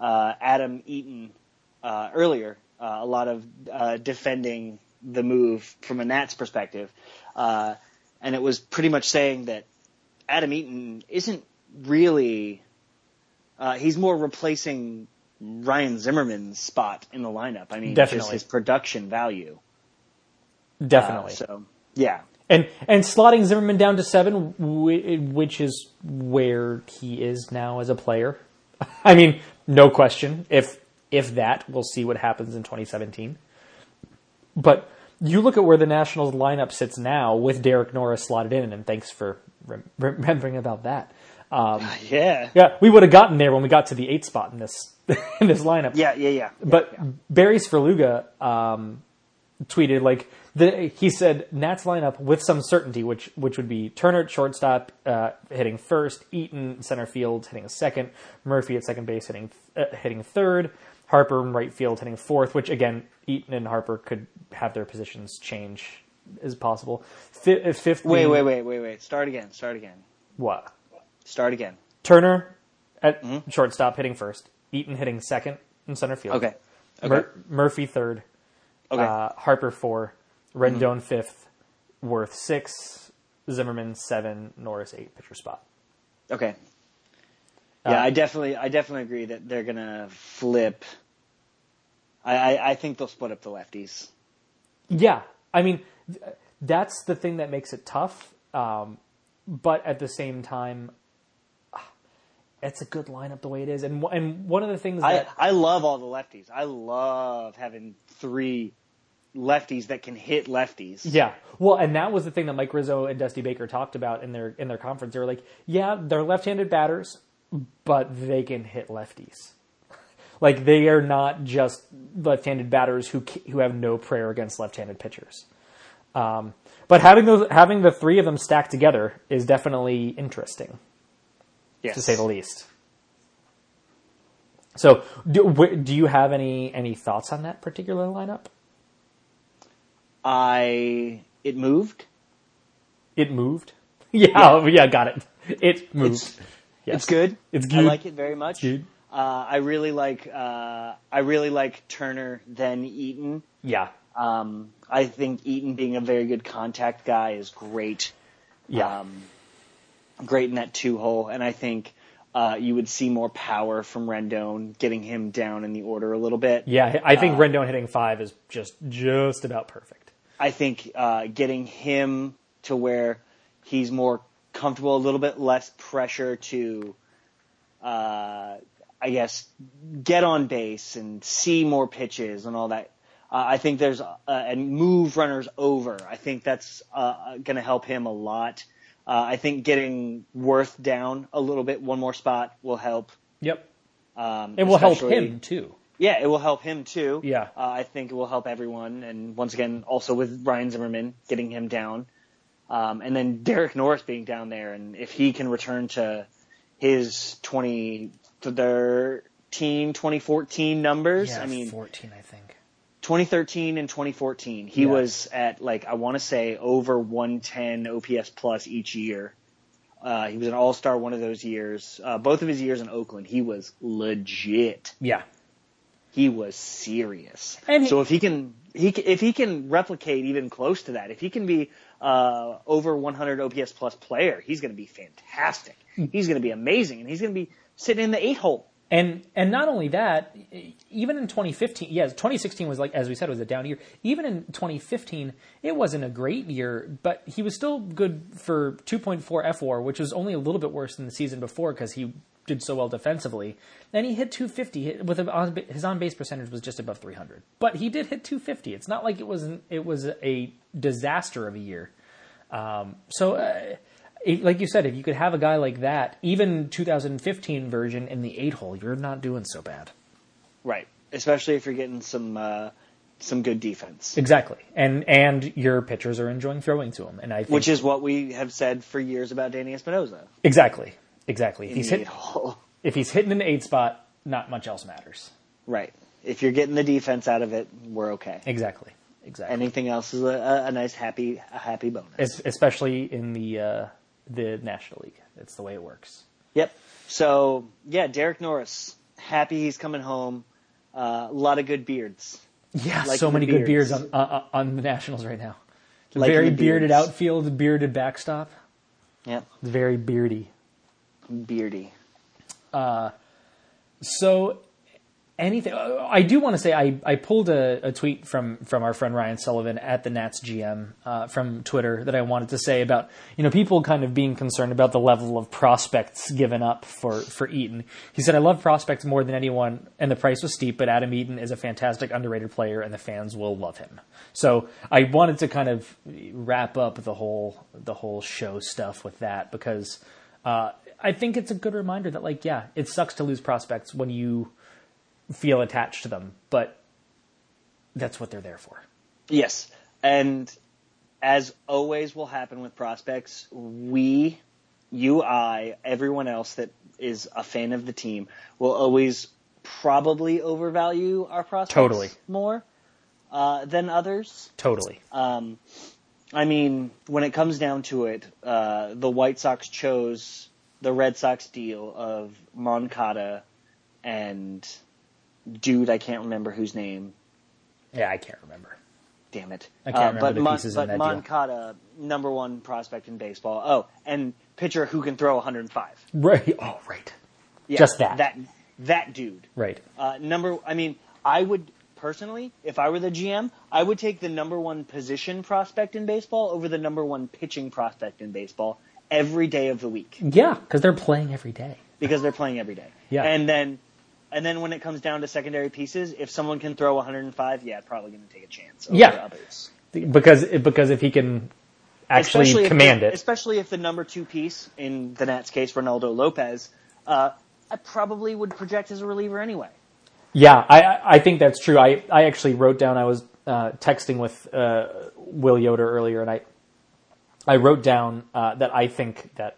uh, Adam Eaton uh, earlier, uh, a lot of uh, defending the move from a Nats perspective. Uh, and it was pretty much saying that Adam Eaton isn't really, uh, he's more replacing Ryan Zimmerman's spot in the lineup. I mean, just Definitely. his production value. Uh, Definitely. so, yeah. And and slotting Zimmerman down to seven, which is where he is now as a player. I mean, no question. If if that, we'll see what happens in 2017. But you look at where the Nationals lineup sits now with Derek Norris slotted in, and thanks for rem- remembering about that. Um, Yeah. yeah, we would have gotten there when we got to the eight spot in this in this lineup. Yeah, yeah, yeah. But yeah. Barry Svrluga um, tweeted like the, he said Nats lineup with some certainty, which which would be Turner at shortstop uh, hitting first, Eaton center field hitting a second, Murphy at second base hitting uh, hitting third, Harper in right field hitting fourth. Which again, Eaton and Harper could have their positions change as possible. Uh, fifth, Wait, being- wait, wait, wait, wait. Start again. Start again. What? Start again. Turner at shortstop hitting first, Eaton hitting second in center field. Okay. Okay. Mur- Murphy third, Okay. uh, Harper four, Rendon fifth, Werth six, Zimmerman seven, Norris eight pitcher spot. okay. Yeah, uh, I definitely, I definitely agree that they're gonna flip. I, I, I think they'll split up the lefties. Yeah, I mean that's the thing that makes it tough. Um, but at the same time, it's a good lineup the way it is. And and one of the things I, that I love all the lefties. I love having three lefties that can hit lefties. Yeah. Well, and that was the thing that Mike Rizzo and Dusty Baker talked about in their in their conference. They were like, "Yeah, they're left-handed batters, but they can hit lefties. like they are not just left-handed batters who who have no prayer against left-handed pitchers." Um, but having those having the three of them stacked together is definitely interesting. Yes. to say the least. So, do, do you have any any thoughts on that particular lineup? I it moved. It moved. Yeah, oh, yeah, got it. It moved. It's Yes. it's good. It's I like it very much. good. Uh, I really like uh, I really like Turner then Eaton. Yeah, Um, I think Eaton being a very good contact guy is great. yeah, Um, great in that two hole, and I think uh, you would see more power from Rendon, getting him down in the order a little bit. yeah. I think uh, Rendon hitting five is just just about perfect. I think uh, getting him to where he's more comfortable, a little bit less pressure to, uh, I guess, get on base and see more pitches and all that. Uh, I think there's uh, and move runners over. I think that's uh, going to help him a lot. Uh, I think getting Werth down a little bit, one more spot will help. Yep, Um, it will help him too. Yeah, it will help him too. Yeah. uh, I think it will help everyone, and once again, also with Ryan Zimmerman getting him down, um, and then Derek Norris being down there, and if he can return to his 2013, 2014 numbers, I mean, fourteen, I think. 2013 and 2014, he Yeah. was at like I want to say over 110 OPS plus each year. Uh, he was an All Star one of those years. Uh, both of his years in Oakland, he was legit Yeah, he was serious. He- so if he can, he if he can replicate even close to that, if he can be uh, over 100 OPS plus player, he's going to be fantastic. He's going to be amazing, and he's going to be sitting in the eight hole. And and not only that, even in 2015, yes, 2016 was like as we said was a down year. Even in 2015, it wasn't a great year, but he was still good for 2.4 FWAR, which was only a little bit worse than the season before because he did so well defensively. And he hit 250 with his on base percentage was just above 300, but he did hit 250. It's not like it was an, it was a disaster of a year. Um, so. Uh, if, like you said, if you could have a guy like that, even 2015 version in the eight hole, you're not doing so bad. Right, especially if you're getting some uh, some good defense, Exactly, and and your pitchers are enjoying throwing to him, and I think which is what we have said for years about Danny Espinosa. exactly, exactly. If he's hit, if he's hitting an eight spot, not much else matters. Right, if you're getting the defense out of it, we're okay. Exactly, exactly. Anything else is a, a, nice happy a happy bonus. Es- especially in the uh, the National League, that's the way it works. Yep. So yeah, Derek Norris, happy he's coming home. Uh, a lot of good beards. Yeah, Like so many good beards beards. on uh, on the Nationals right now. Like very bearded outfield, bearded backstop, Yep. very beardy. Beardy. So, anything? uh, I do want to say I, I pulled a, a tweet from from our friend Ryan Sullivan at the Nats GM uh, from Twitter that I wanted to say about you know people kind of being concerned about the level of prospects given up for for Eaton. He said I love prospects more than anyone, and the price was steep, but Adam Eaton is a fantastic underrated player, and the fans will love him. So I wanted to kind of wrap up the whole the whole show stuff with that because. Uh, I think it's a good reminder that, like, yeah, it sucks to lose prospects when you feel attached to them, but that's what they're there for. Yes, and as always will happen with prospects, we, you, I, everyone else that is a fan of the team will always probably overvalue our prospects Totally. more uh, than others. Totally. Um, I mean, when it comes down to it, uh, the White Sox chose the Red Sox deal of Moncada and dude, I can't remember whose name. Yeah, I can't remember. Damn it! I can't remember but the Mon- pieces in but that deal. Moncada, number one prospect in baseball. Oh, and pitcher who can throw 105. Right. Oh, right. Yeah, Just that. That that dude. Right. Uh, number, I mean, I would personally, if I were the GM, I would take the number one position prospect in baseball over the number one pitching prospect in baseball every day of the week Yeah, because they're playing every day. because they're playing every day. Yeah. And then, and then when it comes down to secondary pieces, if someone can throw 105, yeah, probably going to take a chance over Yeah. others. Because because if he can actually Especially command the- it, Especially if the number two piece, in the Nats case, Reynaldo Lopez, uh, I probably would project as a reliever anyway. Yeah, I I I think that's true. I I actually wrote down. I was uh, texting with uh, Will Yoder earlier, and I I wrote down uh, that I think that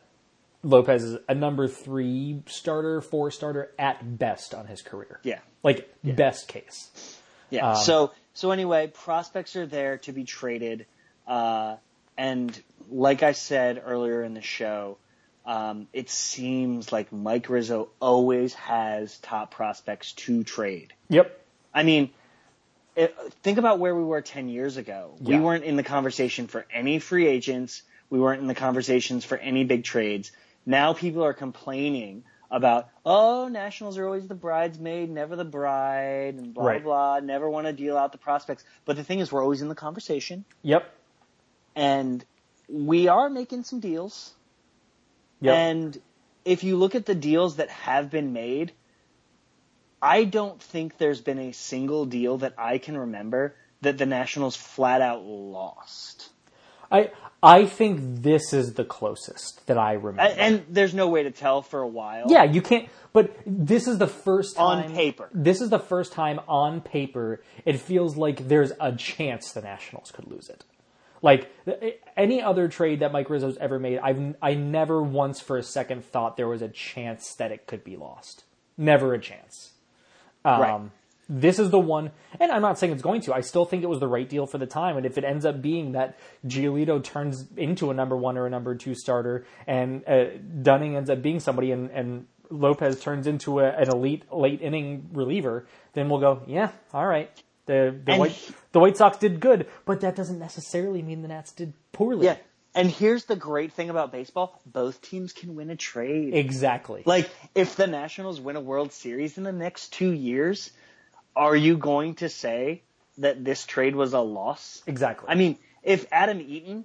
Lopez is a number three starter, four starter at best on his career. Yeah. Like best case. Yeah. Um, so so anyway, prospects are there to be traded, uh, and like I said earlier in the show, um, it seems like Mike Rizzo always has top prospects to trade. Yep. I mean, it, think about where we were 10 years ago. We weren't in the conversation for any free agents. We weren't in the conversations for any big trades. Now people are complaining about, oh, Nationals are always the bridesmaid, never the bride, and blah, Right. blah, never want to deal out the prospects. But the thing is, we're always in the conversation, Yep. and we are making some deals. Yep. And if you look at the deals that have been made, I don't think there's been a single deal that I can remember that the Nationals flat out lost. I I think this is the closest that I remember. And there's no way to tell for a while. yeah, you can't. But this is the first time, On paper. This is the first time on paper it feels like there's a chance the Nationals could lose it. Like any other trade that Mike Rizzo's ever made, I've I never once for a second thought there was a chance that it could be lost. Never a chance. Um, Right. This is the one, and I'm not saying it's going to. I still think it was the right deal for the time. And if it ends up being that Giolito turns into a number one or a number two starter, and uh, Dunning ends up being somebody, and, and Lopez turns into a, an elite late inning reliever, then we'll go, yeah, all right. The the And White he- the White Sox did good, but that doesn't necessarily mean the Nats did poorly. Yeah. And here's the great thing about baseball both teams can win a trade. exactly. Like, if the Nationals win a World Series in the next two years, are you going to say that this trade was a loss? exactly. I mean, if Adam Eaton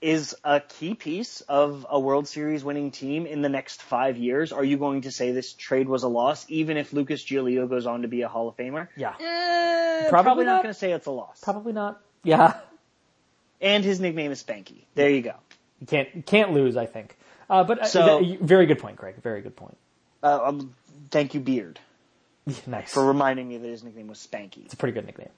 is a key piece of a World Series winning team in the next five years, are you going to say this trade was a loss, even if Lucas Giolito goes on to be a Hall of Famer? yeah, Eh, Probably probably, not, not. going to say it's a loss. probably not. Yeah. And his nickname is Spanky. There you go. You can't can't lose. I think. Uh, but uh, So- th- very good point, Greg. Very good point. Uh, um, thank you, Beard, nice. for reminding me that his nickname was Spanky. it's a pretty good nickname.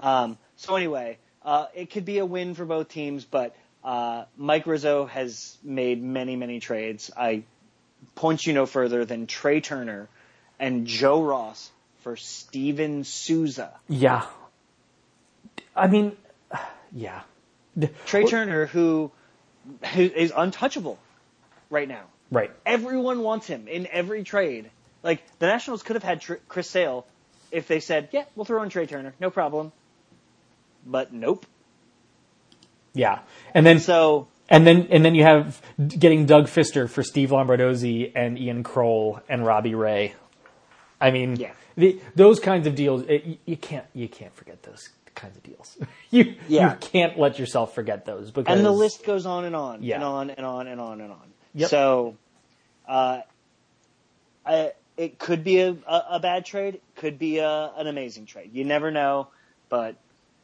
Um, so anyway, uh, it could be a win for both teams, but uh, Mike Rizzo has made many, many trades. I point you no further than Trea Turner and Joe Ross for Steven Souza. Yeah. I mean, yeah. Trea Turner, who, who is untouchable right now. Right. Everyone wants him in every trade. Like the Nationals could have had Tr- Chris Sale if they said, "Yeah, we'll throw in Trea Turner, no problem." But nope. Yeah. And then So and then and then you have getting Doug Fister for Steve Lombardozzi and Ian Krol and Robbie Ray. I mean, Yeah. the, those kinds of deals it, you- can't you can't forget those kinds of deals. you Yeah. you can't let yourself forget those because and the list goes on and on Yeah. and on and on and on and on. Yep. So, uh, I, it could be a, a, a bad trade, could be a, an amazing trade. You never know, but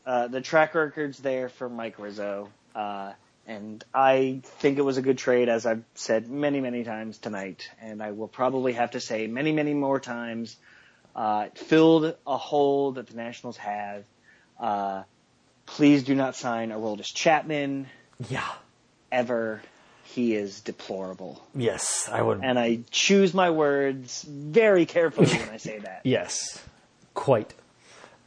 uh, the track record's there for Mike Rizzo, uh, and I think it was a good trade, as I've said many, many times tonight, and I will probably have to say many, many more times. Uh, it filled a hole that the Nationals have. Uh, please do not sign Aroldis Chapman yeah. ever. He is deplorable. Yes, I would. And I choose my words very carefully when I say that. yes, quite.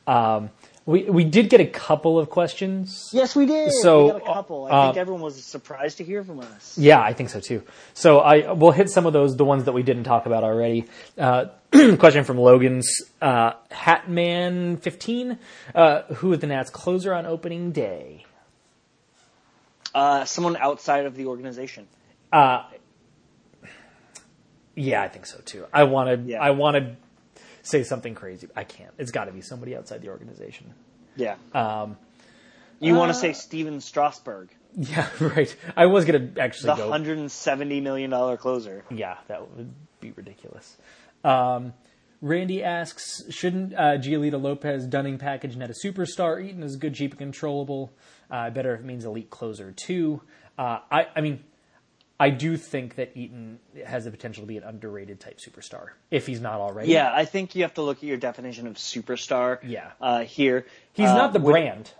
Um, we we did get a couple of questions. Yes, we did. So, we got a couple. I uh, think everyone was surprised to hear from us. Yeah, I think so too. So I we'll hit some of those, the ones that we didn't talk about already. Uh, question from Logan's uh, Hatman fifteen. Uh, who is the Nats closer on opening day? Uh, someone outside of the organization. Yeah, I think so too. I want to. Yeah. I want to say something crazy. I can't. It's got to be somebody outside the organization. Yeah. Um, You want uh, to say Stephen Strasburg, yeah, right. I was gonna actually the go. hundred and seventy million dollar closer. Yeah, that would be ridiculous. Um, Randy asks, shouldn't uh, Giolito Lopez Dunning package net a superstar? Eaton is good, cheap, and controllable. Uh, better if it means elite closer too. Uh, I, I mean, I do think that Eaton has the potential to be an underrated type superstar if he's not already. Yeah, I think you have to look at your definition of superstar. Yeah. Uh, here, he's Uh, not the would- brand.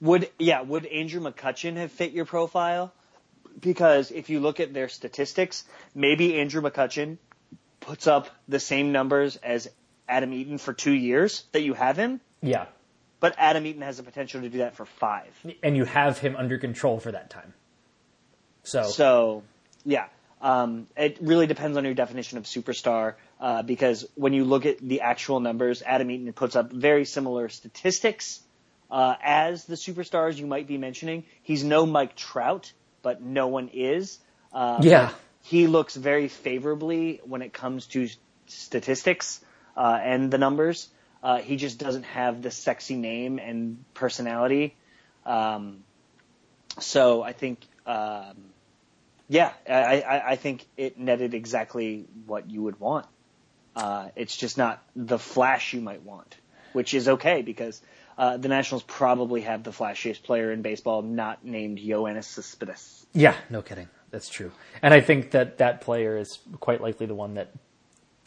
Would yeah? Would Andrew McCutchen have fit your profile? because if you look at their statistics, maybe Andrew McCutchen puts up the same numbers as Adam Eaton for two years that you have him, Yeah. But Adam Eaton has the potential to do that for five. And you have him under control for that time. So, So, yeah, um, it really depends on your definition of superstar. Uh, because when you look at the actual numbers, Adam Eaton puts up very similar statistics uh, as the superstars you might be mentioning. He's no Mike Trout, but no one is. Uh, Yeah. he looks very favorably when it comes to statistics uh, and the numbers. Uh, he just doesn't have the sexy name and personality. Um, so I think, um, yeah, I, I, I think it netted exactly what you would want. Uh, it's just not the flash you might want, which is okay because uh, the Nationals probably have the flashiest player in baseball, not named Yoenis Cespedes. yeah, no kidding. That's true. And I think that that player is quite likely the one that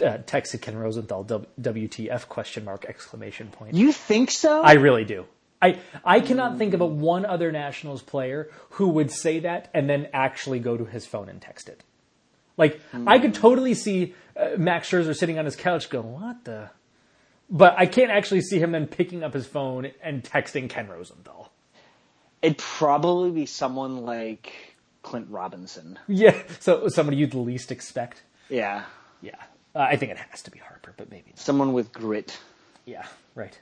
uh, texted Ken Rosenthal W- WTF question mark exclamation point. You think so? I really do. I I cannot think of a one other Nationals player who would say that and then actually go to his phone and text it. Like I could totally see uh, Max Scherzer sitting on his couch going, "What the?" But I can't actually see him then picking up his phone and texting Ken Rosenthal. It'd probably be someone like Clint Robinson. Yeah, so somebody you'd least expect. Yeah. Yeah, uh, I think it has to be Harper, but maybe not. Someone with grit. Yeah, right.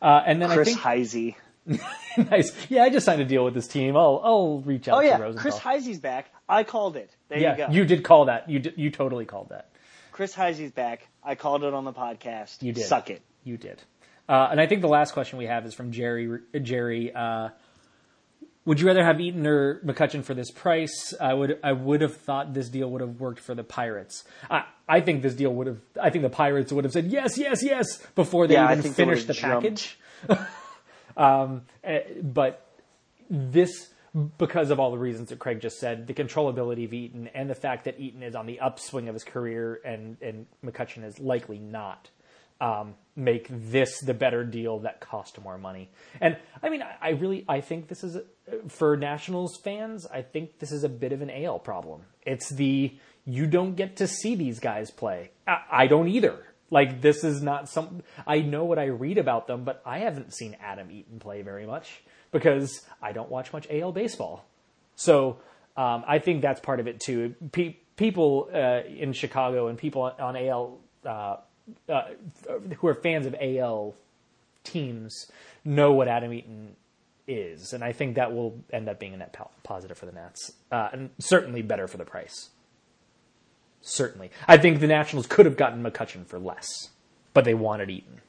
Uh, and then Chris I think Heisey. nice. Yeah, I just signed a deal with this team. I'll I'll reach out Oh to yeah, Rosenthal. Chris Heisey's back. I called it. There yeah, you go. You did call that. You did, you totally called that. Chris Heisey's back. I called it on the podcast. You did. Suck it. You did. Uh, and I think the last question we have is from Jerry. Jerry, uh, would you rather have Eaton or McCutchen for this price? I would. I would have thought this deal would have worked for the Pirates. I, I think this deal would have. I think the Pirates would have said yes, yes, yes before they Yeah, even finished the jumped. package. um, eh, but this because of all the reasons that Craig just said, the controllability of Eaton and the fact that Eaton is on the upswing of his career and, and McCutchen is likely not, um, make this the better deal that cost more money. And I mean, I, I really, I think this is, for Nationals fans, I think this is a bit of an AL problem. It's the, you don't get to see these guys play. I, I don't either. Like this is not some. I know what I read about them, but I haven't seen Adam Eaton play very much because I don't watch much AL baseball. So um, I think that's part of it too. Pe- people uh, in Chicago and people on AL uh, uh, who are fans of AL teams know what Adam Eaton is, and I think that will end up being a net positive for the Nats, uh, and certainly better for the price. Certainly, I think the Nationals could have gotten McCutchen for less, but they wanted Eaton.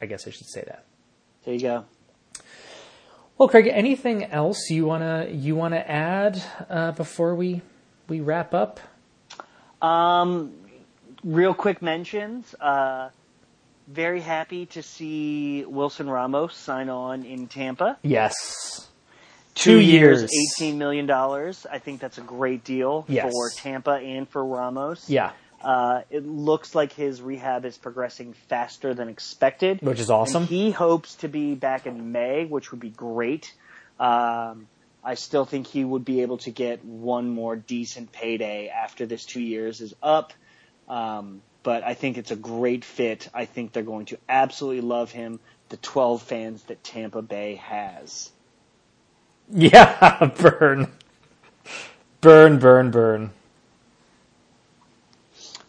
I guess I should say that. There you go. Well, Craig, anything else you wanna you wanna add uh, before we we wrap up? Um, real quick mentions. Uh, very happy to see Wilson Ramos sign on in Tampa. Yes, Two, Two years, years. eighteen million dollars. I think that's a great deal Yes. for Tampa and for Ramos. yeah, Uh, it looks like his rehab is progressing faster than expected, which is awesome. And he hopes to be back in May, which would be great. Um, I still think he would be able to get one more decent payday after this two years is up. Um, but I think it's a great fit. I think they're going to absolutely love him. The 12 fans that Tampa Bay has. yeah, burn, burn, burn, burn.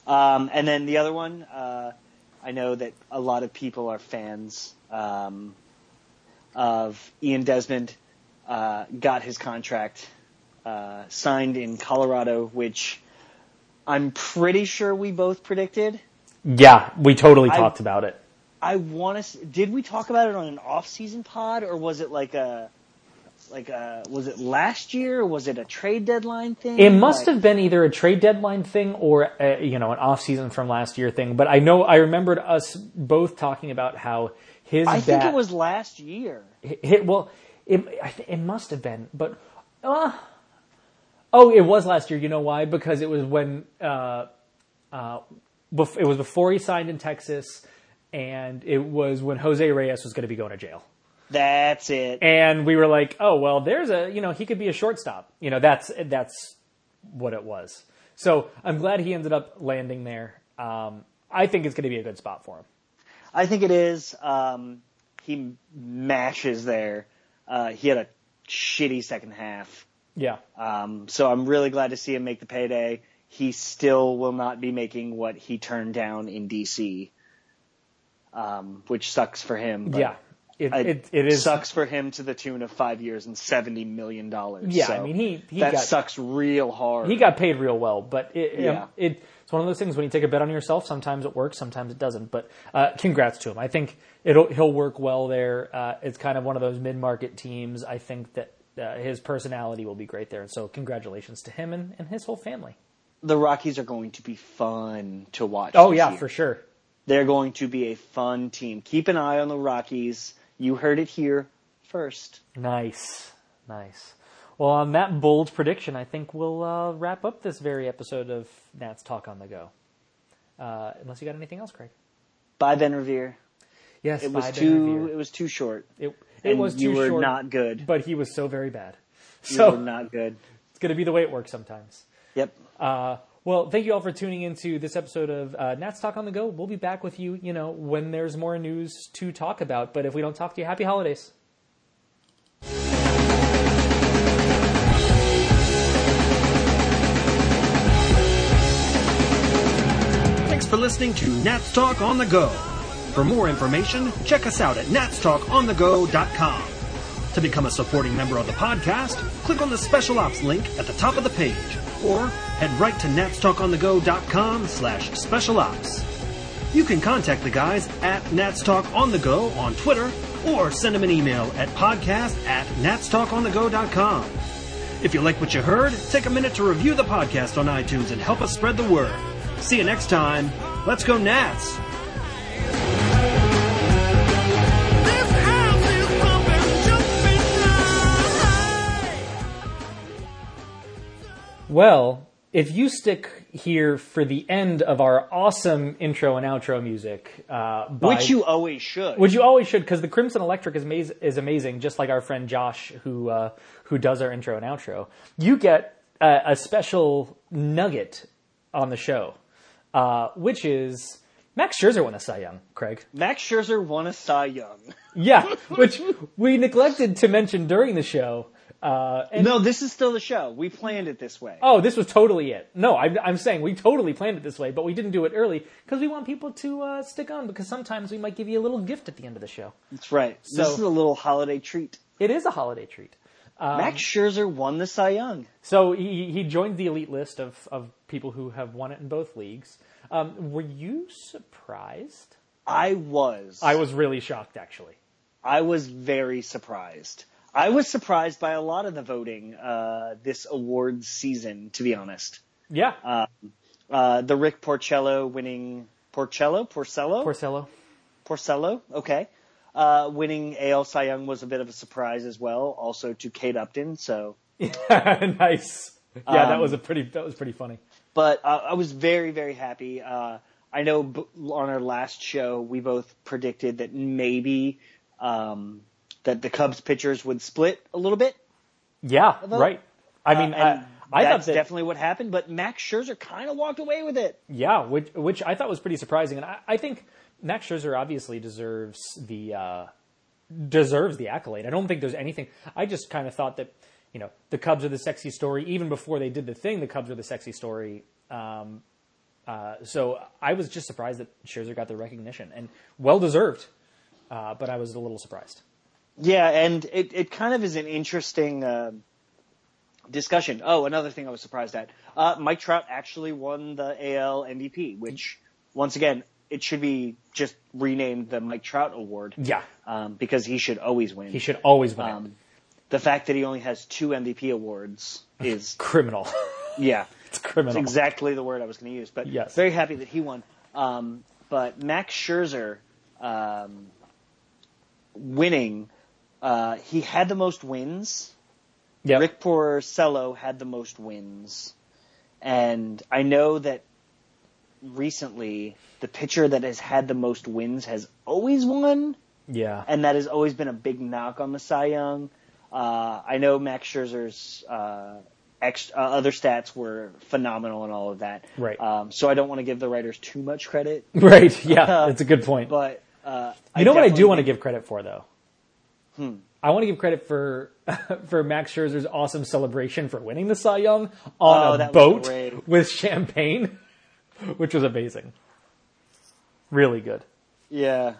Um, and then the other one, uh, I know that a lot of people are fans um, of Ian Desmond. Uh, got his contract uh, signed in Colorado, which I'm pretty sure we both predicted. Yeah, we totally I- talked about it. I want to. Did we talk about it on an off-season pod, or was it like a, like a? Was it last year, or was it a trade deadline thing? It must Like- have been either a trade deadline thing or a, you know an off season from last year thing. But I know I remembered us both talking about how his I think it was last year. hit. Well, it it must have been, but uh, oh, it was last year. You know why? Because it was when uh, uh, bef- it was before he signed in Texas, and it was when Jose Reyes was going to be going to jail. That's it. and we were like, oh well, there's a you know he could be a shortstop. You know that's that's what it was. So I'm glad he ended up landing there. Um, I think it's going to be a good spot for him. I think it is. Um, he mashes there. Uh, he had a shitty second half. Yeah, Um, so I'm really glad to see him make the payday. He still will not be making what he turned down in DC, um, which sucks for him. But yeah. It, it, it is sucks for him to the tune of five years and seventy million dollars. Yeah, So I mean he he that got sucks real hard. he got paid real well, but it, Yeah. it it's one of those things when you take a bet on yourself. Sometimes it works, sometimes it doesn't. But uh, congrats to him. I think it'll he'll work well there. Uh, it's kind of one of those mid market teams. I think that uh, his personality will be great there, and so congratulations to him and, and his whole family. the Rockies are going to be fun to watch. Oh yeah, year. for sure. They're going to be a fun team. Keep an eye on the Rockies. You heard it here first. Nice, nice. Well, on that bold prediction, I think we'll uh, wrap up this very episode of Nats Talk on the Go. Uh, unless you got anything else, Craig. Bye, Ben Revere. Yes, It was too. Revere. It was too short. It, it And was too you were short, not good. but he was so very bad. You were not good. it's going to be the way it works sometimes. Yep. Uh, well, thank you all for tuning into this episode of uh, Nats Talk on the Go. We'll be back with you, you know, when there's more news to talk about. But if we don't talk to you, happy holidays. Thanks for listening to Nats Talk on the Go. For more information, check us out at natstalkonthego.com. To become a supporting member of the podcast, click on the Special Ops link at the top of the page, or head right to natstalkonthego.com slash special ops. You can contact the guys at natstalkonthego on Twitter, or send them an email at podcast at natstalkonthego.com. If you like what you heard, take a minute to review the podcast on iTunes and help us spread the word. See you next time. Let's go Nats! Well, if you stick here for the end of our awesome intro and outro music, uh, by, Which you always should. which you always should, because the Crimson Electric is, amaz- is amazing, just like our friend Josh, who uh, who does our intro and outro. You get a, a special nugget on the show, uh, which is Max Scherzer won a Cy Young. Craig, Max Scherzer won a Cy Young. yeah, which we neglected to mention during the show. Uh, No, this is still the show. We planned it this way. Oh, this was totally it. No, I'm, I'm saying we totally planned it this way, but we didn't do it early because we want people to uh, stick on because sometimes we might give you a little gift at the end of the show. That's right. So- this is a little holiday treat. It is a holiday treat. Um, Max Scherzer won the Cy Young. So he, he joined the elite list of, of people who have won it in both leagues. Um, were you surprised? I was. I was really shocked, actually. I was very surprised. I was surprised by a lot of the voting uh, this awards season, to be honest. Yeah, Uh, the Rick Porcello winning Porcello, Porcello, Porcello. Porcello, okay. Uh, winning AL Cy Young was a bit of a surprise as well, also to Kate Upton. So, nice. Yeah, that Um, was a pretty. That was pretty funny. but uh, I was very, very happy. Uh, I know b- on our last show we both predicted that maybe um, that the Cubs pitchers would split a little bit. Yeah, right. I mean, Uh, I, I thought that's that definitely what happened. But Max Scherzer kind of walked away with it. Yeah, which which I thought was pretty surprising, and I, I think Max Scherzer obviously deserves the uh, deserves the accolade. I don't think there's anything. I just kind of thought that you know the Cubs are the sexy story even before they did the thing. The Cubs were the sexy story. Um, uh, so I was just surprised that Scherzer got the recognition and well deserved. Uh, but I was a little surprised. Yeah, and it, it kind of is an interesting uh, discussion. Oh, another thing I was surprised at. Uh, Mike Trout actually won the AL MVP, which, once again, it should be just renamed the Mike Trout Award. Yeah, Um, because he should always win. he should always win. Um, the fact that he only has two MVP awards is, criminal. yeah, it's criminal. That's exactly the word I was going to use. But Yes. very happy that he won. Um, but Max Scherzer um, winning, uh, he had the most wins. Yep. Rick Porcello had the most wins, and I know that recently the pitcher that has had the most wins has always won. Yeah. and that has always been a big knock on the Cy Young. Uh, I know Max Scherzer's uh, ex- uh, other stats were phenomenal and all of that. Right. Um, so I don't want to give the writers too much credit, Right. Yeah. That's a good point. but uh, You know what I do want to give credit for though? I want to give credit for for Max Scherzer's awesome celebration for winning the Cy Young on Oh, a boat with champagne, which was amazing. Really good. Yeah.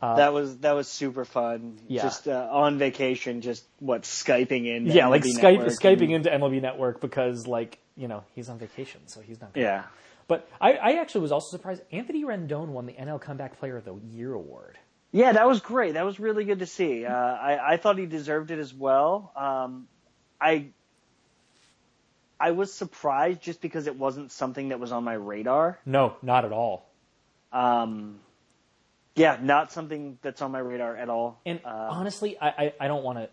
that was that was super fun. Uh, yeah. Just uh, on vacation, just what skyping in. Yeah, like Skype skyping and- into MLB Network because like you know he's on vacation, so he's not. Yeah, But I, I actually was also surprised. Anthony Rendon won the NL Comeback Player of the Year award. Yeah, that was great. That was really good to see. Uh, I I thought he deserved it as well. Um, I I was surprised just because it wasn't something that was on my radar. No, not at all. Um, yeah, not something that's on my radar at all. And Uh, honestly, I, I, I don't want to.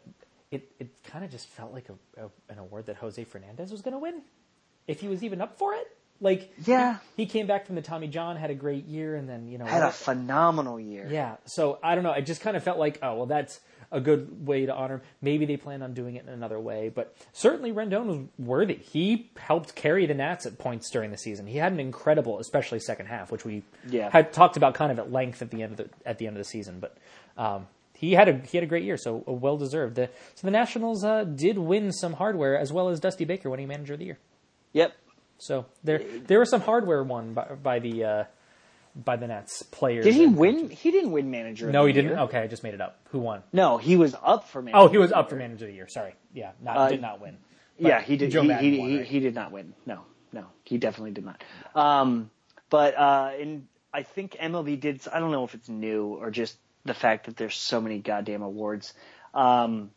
It, it kind of just felt like a, a, an award that Jose Fernandez was going to win, if he was even up for it. Like, Yeah. he, he came back from the Tommy John, had a great year, and then you know, had a phenomenal year. yeah. So I don't know. I just kind of felt like, oh well, that's a good way to honor him. Maybe they plan on doing it in another way, but certainly Rendon was worthy. He helped carry the Nats at points during the season. He had an incredible, especially second half, which we Yeah. had talked about kind of at length at the end of the at the end of the season. But um, he had a he had a great year, so well deserved. The, so the Nationals uh, did win some hardware as well as Dusty Baker winning Manager of the Year. Yep. So there there was some hardware won by, by the uh, by the Nats players. Did he win? He didn't win manager. of No, he didn't. year. Okay, I just made it up. Who won? No, he was up for manager. Oh, he was of the up for manager of the year. Sorry, yeah, not Uh, did not win. But yeah, he did. Joe he, Maddon he, won, he, right? he did not win. No, no, he definitely did not. Um, but uh, in I think MLB did. I don't know if it's new or just the fact that there's so many goddamn awards. Um,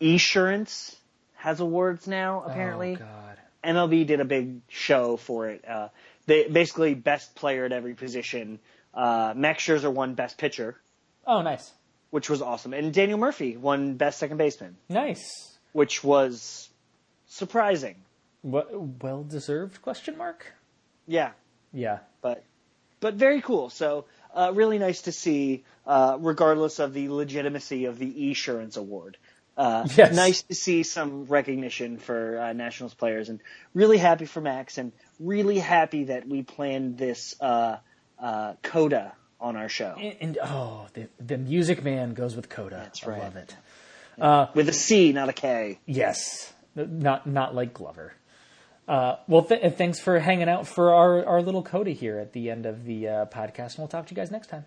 Esurance has awards now. Apparently, Oh God. MLB did a big show for it. Uh, they basically best player at every position. Uh, Max Scherzer won best pitcher, Oh, nice, which was awesome, and Daniel Murphy won best second baseman, nice. which was surprising. Well deserved? Question mark. Yeah, Yeah. but but very cool. So uh, really nice to see, uh, regardless of the legitimacy of the Esurance Award. Uh, Yes. Nice to see some recognition for uh, Nationals players, and really happy for Max, and really happy that we planned this uh, uh, coda on our show And, and oh, the the Music Man goes with Coda. That's right. I love it. with a C, not a K. Yes, not not like Glover. Uh, well, th- thanks for hanging out for our, our little Coda here at the end of the uh, podcast, and we'll talk to you guys next time.